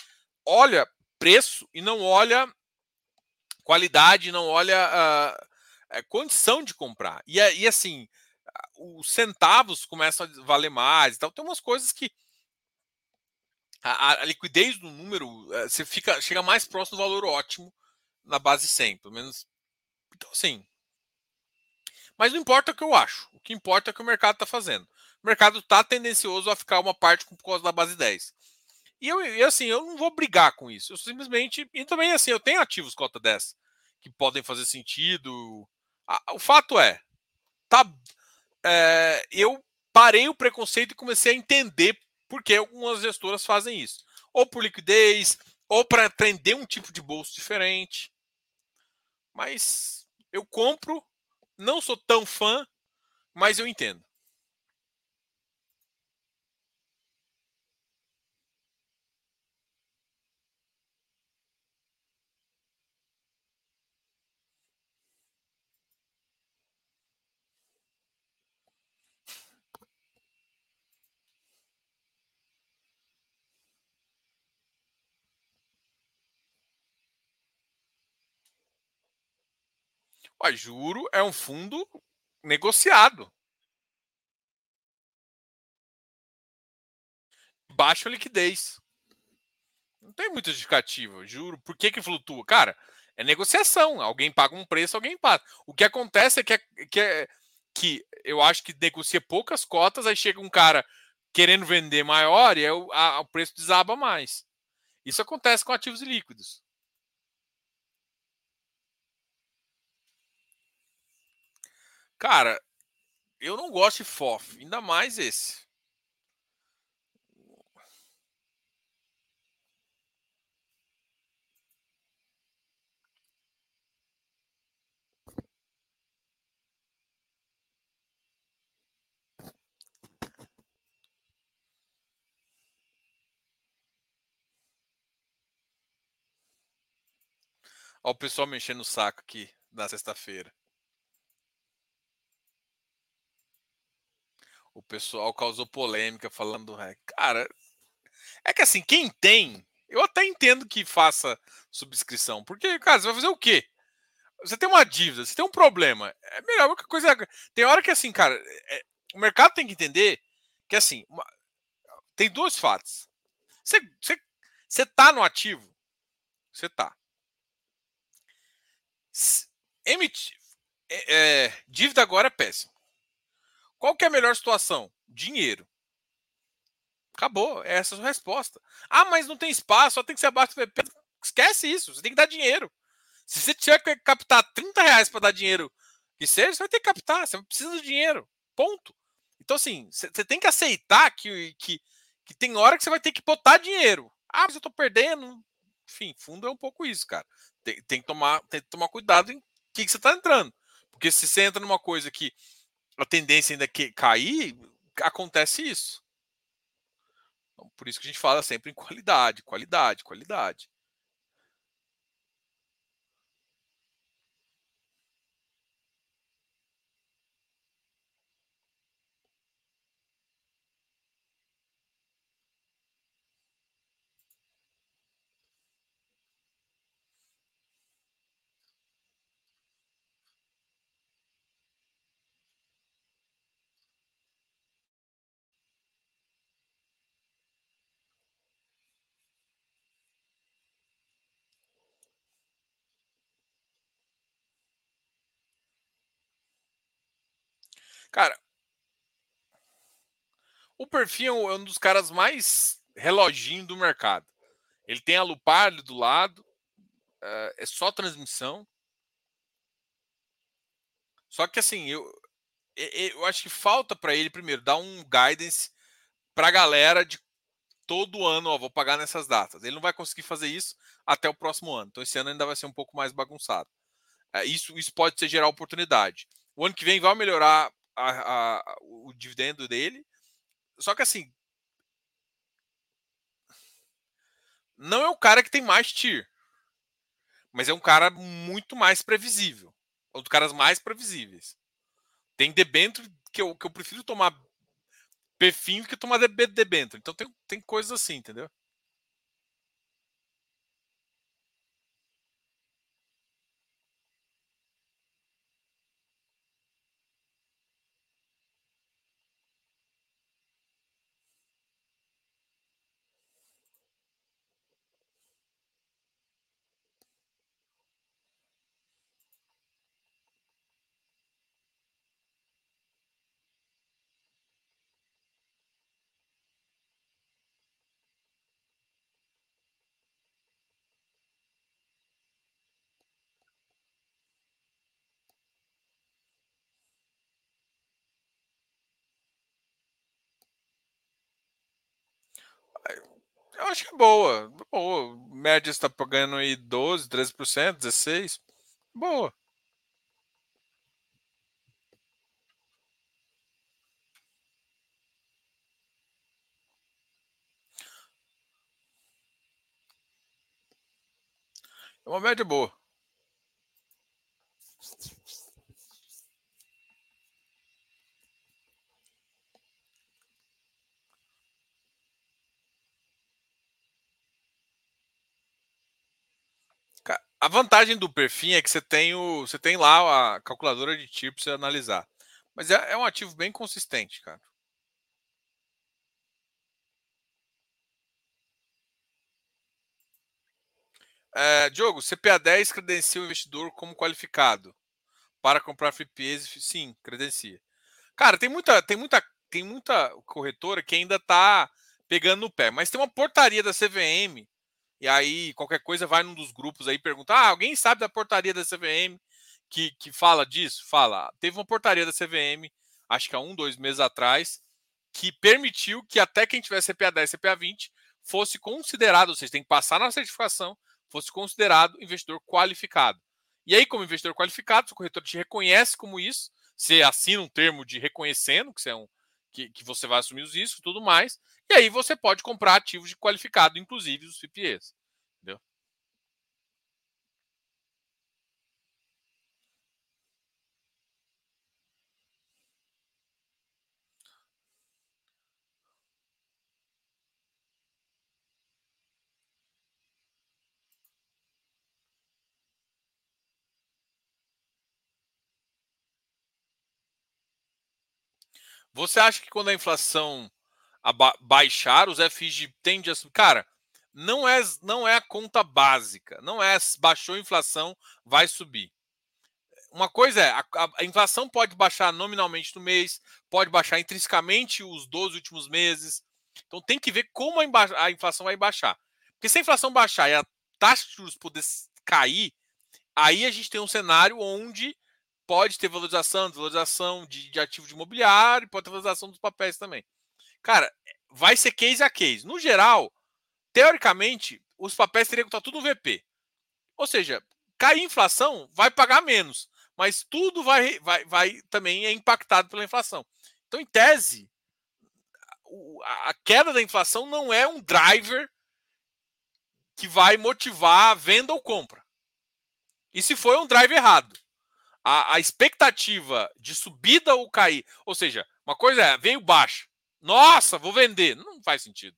olha preço e não olha qualidade, não olha a, a condição de comprar. E, e assim, os centavos começam a valer mais e tal. Tem umas coisas que a, a, liquidez do número eh, você fica chega mais próximo do valor ótimo na base 100, pelo menos. Então, assim. Mas não importa o que eu acho. O que importa é o que o mercado está fazendo. O mercado está tendencioso a ficar uma parte por causa da base 10. E eu, assim, eu não vou brigar com isso. Eu simplesmente. E também, assim, eu tenho ativos cota 10 que podem fazer sentido. o fato é, tá, é, eu parei o preconceito e comecei a entender por que algumas gestoras fazem isso. Ou por liquidez, ou para atender um tipo de bolso diferente. Mas eu compro, não sou tão fã, mas eu entendo. O juro é um fundo negociado. Baixa liquidez. Não tem muita justificativa, juro. Por que, que flutua? Cara, é negociação. Alguém paga um preço, alguém paga. O que acontece é que, é, que, é, que eu acho que negocia poucas cotas, aí chega um cara querendo vender maior e o, a, o preço desaba mais. Isso acontece com ativos líquidos. Cara, eu não gosto de FOF, ainda mais esse. O pessoal mexendo o saco aqui na sexta-feira. O pessoal causou polêmica falando, é, cara, é que assim, quem tem, eu até entendo que faça subscrição, porque, cara, você vai fazer o quê? Você tem uma dívida, você tem um problema. É melhor que coisa. Tem hora que assim, cara, é, o mercado tem que entender que assim, uma, tem dois fatos. Você, você, você tá no ativo, você tá. Emitir, é, é, dívida agora é péssimo. Qual que é a melhor situação? Dinheiro. Acabou, é essa a sua resposta. Ah, mas não tem espaço, só tem que ser abaixo do VP. Esquece isso, você tem que dar dinheiro. Se você tiver que captar 30 reais para dar dinheiro que seja, você vai ter que captar, você precisa de dinheiro. Ponto. Então, assim, você tem que aceitar que, que, que tem hora que você vai ter que botar dinheiro. Ah, mas eu tô perdendo. Enfim, fundo é um pouco isso, cara. Tem, tem, que, tomar, tem que tomar cuidado em que, que você está entrando. Porque se você entra numa coisa que a tendência ainda que cair, acontece isso. Então, por isso que a gente fala sempre em qualidade, qualidade, qualidade. Cara, o perfil é um dos caras mais reloginho do mercado. Ele tem a Lupar do lado, é só transmissão. Só que assim, eu, eu acho que falta para ele, primeiro, dar um guidance para a galera de todo ano, ó, vou pagar nessas datas. Ele não vai conseguir fazer isso até o próximo ano. Então, esse ano ainda vai ser um pouco mais bagunçado. É, isso, isso pode ser gerar oportunidade. O ano que vem vai melhorar a, a, o dividendo dele. Só que assim. Não é o cara que tem mais tier. Mas é um cara muito mais previsível. Um dos caras mais previsíveis. Tem debênture que eu, que eu prefiro tomar perfil que tomar debênture. Então tem, tem coisas assim, entendeu? Eu acho que é boa. boa. Média está pagando aí 12, 13%, 16%. Boa. É uma média boa. A vantagem do perfil é que você tem, o, você tem lá a calculadora de TIR para você analisar. Mas é, é um ativo bem consistente, cara. É, Diogo, CPA 10 credencia o investidor como qualificado para comprar FIPs? Sim, credencia. Cara, tem muita, tem muita, tem muita corretora que ainda está pegando no pé, mas tem uma portaria da CVM e aí, qualquer coisa, vai num dos grupos aí e pergunta: ah, alguém sabe da portaria da CVM que, que fala disso? Fala. Teve uma portaria da CVM, acho que há um, dois meses atrás, que permitiu que até quem tivesse CPA 10 CPA 20 fosse considerado, ou seja, tem que passar na certificação, fosse considerado investidor qualificado. E aí, como investidor qualificado, o corretor te reconhece como isso, você assina um termo de reconhecendo que você, é um, que, que você vai assumir os riscos e tudo mais, e aí você pode comprar ativos de qualificado, inclusive os CPEs. Entendeu? Você acha que quando a inflação baixar, os FIs tendem a subir? Cara, não é, não é a conta básica. Não é baixou a inflação, vai subir. Uma coisa é, a, a, inflação pode baixar nominalmente no mês, pode baixar intrinsecamente os 12 últimos meses. Então tem que ver como a, a inflação vai baixar. Porque se a inflação baixar e a taxa de juros puder cair, aí a gente tem um cenário onde pode ter valorização, desvalorização de, de ativo de imobiliário, pode ter valorização dos papéis também. Cara, vai ser case a case. No geral, teoricamente, os papéis teriam que estar tudo no VP. Ou seja, cair inflação, vai pagar menos. Mas tudo vai, vai, vai também é impactado pela inflação. Então, em tese, a queda da inflação não é um driver que vai motivar a venda ou compra. E se foi um drive errado a, a expectativa de subida ou cair, ou seja, uma coisa é, veio baixa. Nossa, vou vender. Não faz sentido.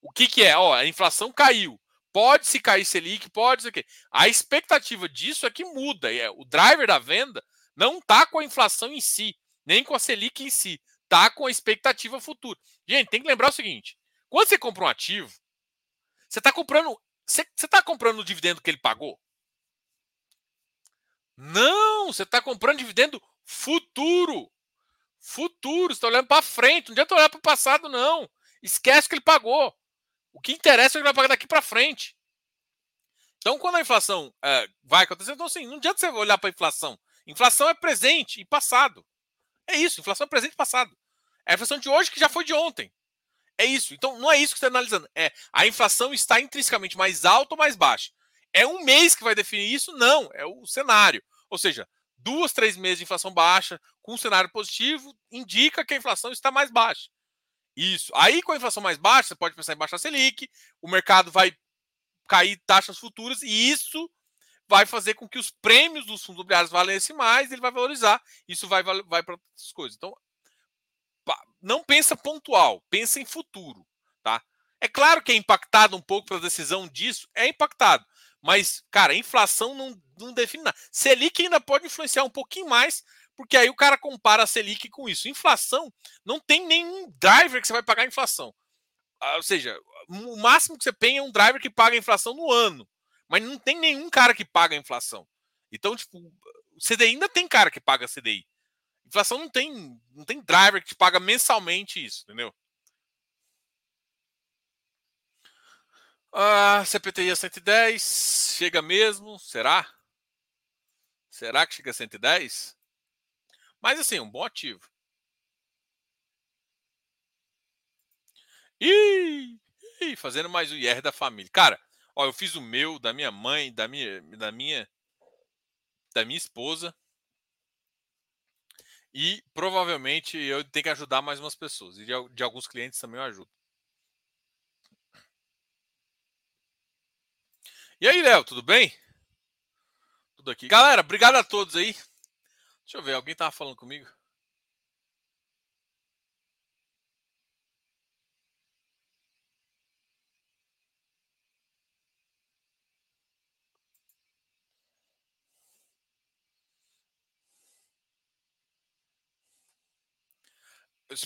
O que, que é? Ó, a inflação caiu. Pode se cair Selic, pode ser que. A expectativa disso é que muda. É, o driver da venda não está com a inflação em si, nem com a Selic em si. Está com a expectativa futura. Gente, tem que lembrar o seguinte: quando você compra um ativo, você está comprando. Você está comprando o dividendo que ele pagou? Não, você está comprando dividendo futuro. Futuro, você está olhando para frente. Não adianta olhar para o passado, não. Esquece que ele pagou. O que interessa é que ele vai pagar daqui para frente. Então, quando a inflação é, vai acontecer, então assim, não adianta você olhar para a inflação. Inflação é presente e passado. É isso, inflação é presente e passado. É a inflação de hoje que já foi de ontem. É isso. Então, não é isso que você está analisando. É a inflação está intrinsecamente mais alta ou mais baixa. É um mês que vai definir isso? Não, é o cenário. Ou seja, duas, três meses de inflação baixa, com um cenário positivo, indica que a inflação está mais baixa. Isso. Aí, com a inflação mais baixa, você pode pensar em baixar a Selic, o mercado vai cair taxas futuras, e isso vai fazer com que os prêmios dos fundos imobiliários valessem mais, ele vai valorizar, isso vai, vai para outras coisas. Então, não pensa pontual, pensa em futuro. Tá? É claro que é impactado um pouco pela decisão disso, é impactado. Mas, cara, inflação não, não define nada. Selic ainda pode influenciar um pouquinho mais, porque aí o cara compara a Selic com isso. Inflação não tem nenhum driver que você vai pagar a inflação. Ah, ou seja, o máximo que você tem é um driver que paga a inflação no ano. Mas não tem nenhum cara que paga a inflação. Então, tipo, o CDI ainda tem cara que paga CDI. Inflação não tem, não tem driver que te paga mensalmente isso, entendeu? Ah, CPTI a 110, chega mesmo? Será? Será que chega a 110? Mas assim, um bom ativo. Ih, fazendo mais o IR da família. Cara, ó, eu fiz o meu, da minha mãe, da minha, da minha, da minha esposa. E provavelmente eu tenho que ajudar mais umas pessoas. E de, de alguns clientes também eu ajudo. E aí, Léo, tudo bem? Tudo aqui. Galera, obrigado a todos aí. Deixa eu ver, alguém tava falando comigo?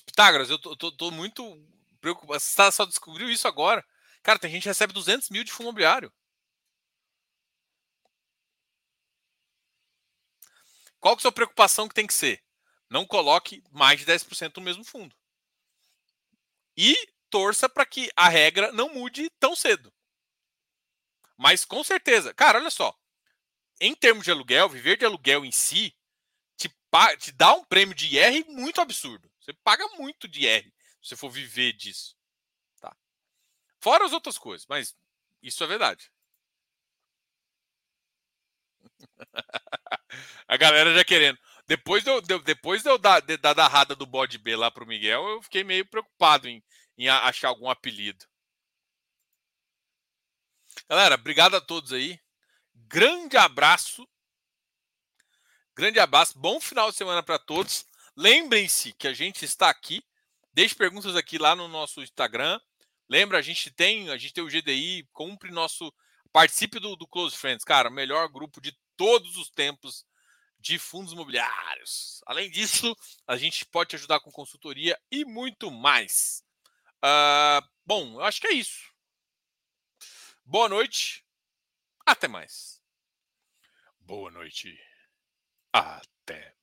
Pitágoras, eu tô, tô, tô muito preocupado. Você só descobriu isso agora. Cara, tem gente que recebe 200 mil de fundo imobiliário. Qual que é a sua preocupação que tem que ser? Não coloque mais de 10% no mesmo fundo. E torça para que a regra não mude tão cedo. Mas com certeza, cara, olha só. em termos de aluguel, viver de aluguel em si te, te dá um prêmio de IR muito absurdo. Você paga muito de IR se você for viver disso. Tá? Fora as outras coisas, mas isso é verdade. A galera já querendo. Depois de eu, de, depois de eu dar, de, da darrada do bode B lá pro Miguel, eu fiquei meio preocupado em, em achar algum apelido. Galera, obrigado a todos aí. Grande abraço. Grande abraço. Bom final de semana para todos. Lembrem-se que a gente está aqui. Deixe perguntas aqui lá no nosso Instagram. Lembra, a gente tem, a gente tem o GDI, cumpre nosso participe do, do Close Friends, cara, melhor grupo de todos os tempos de fundos imobiliários. Além disso, a gente pode te ajudar com consultoria e muito mais. Uh, bom, eu acho que é isso. Boa noite. Até mais. Boa noite. Até.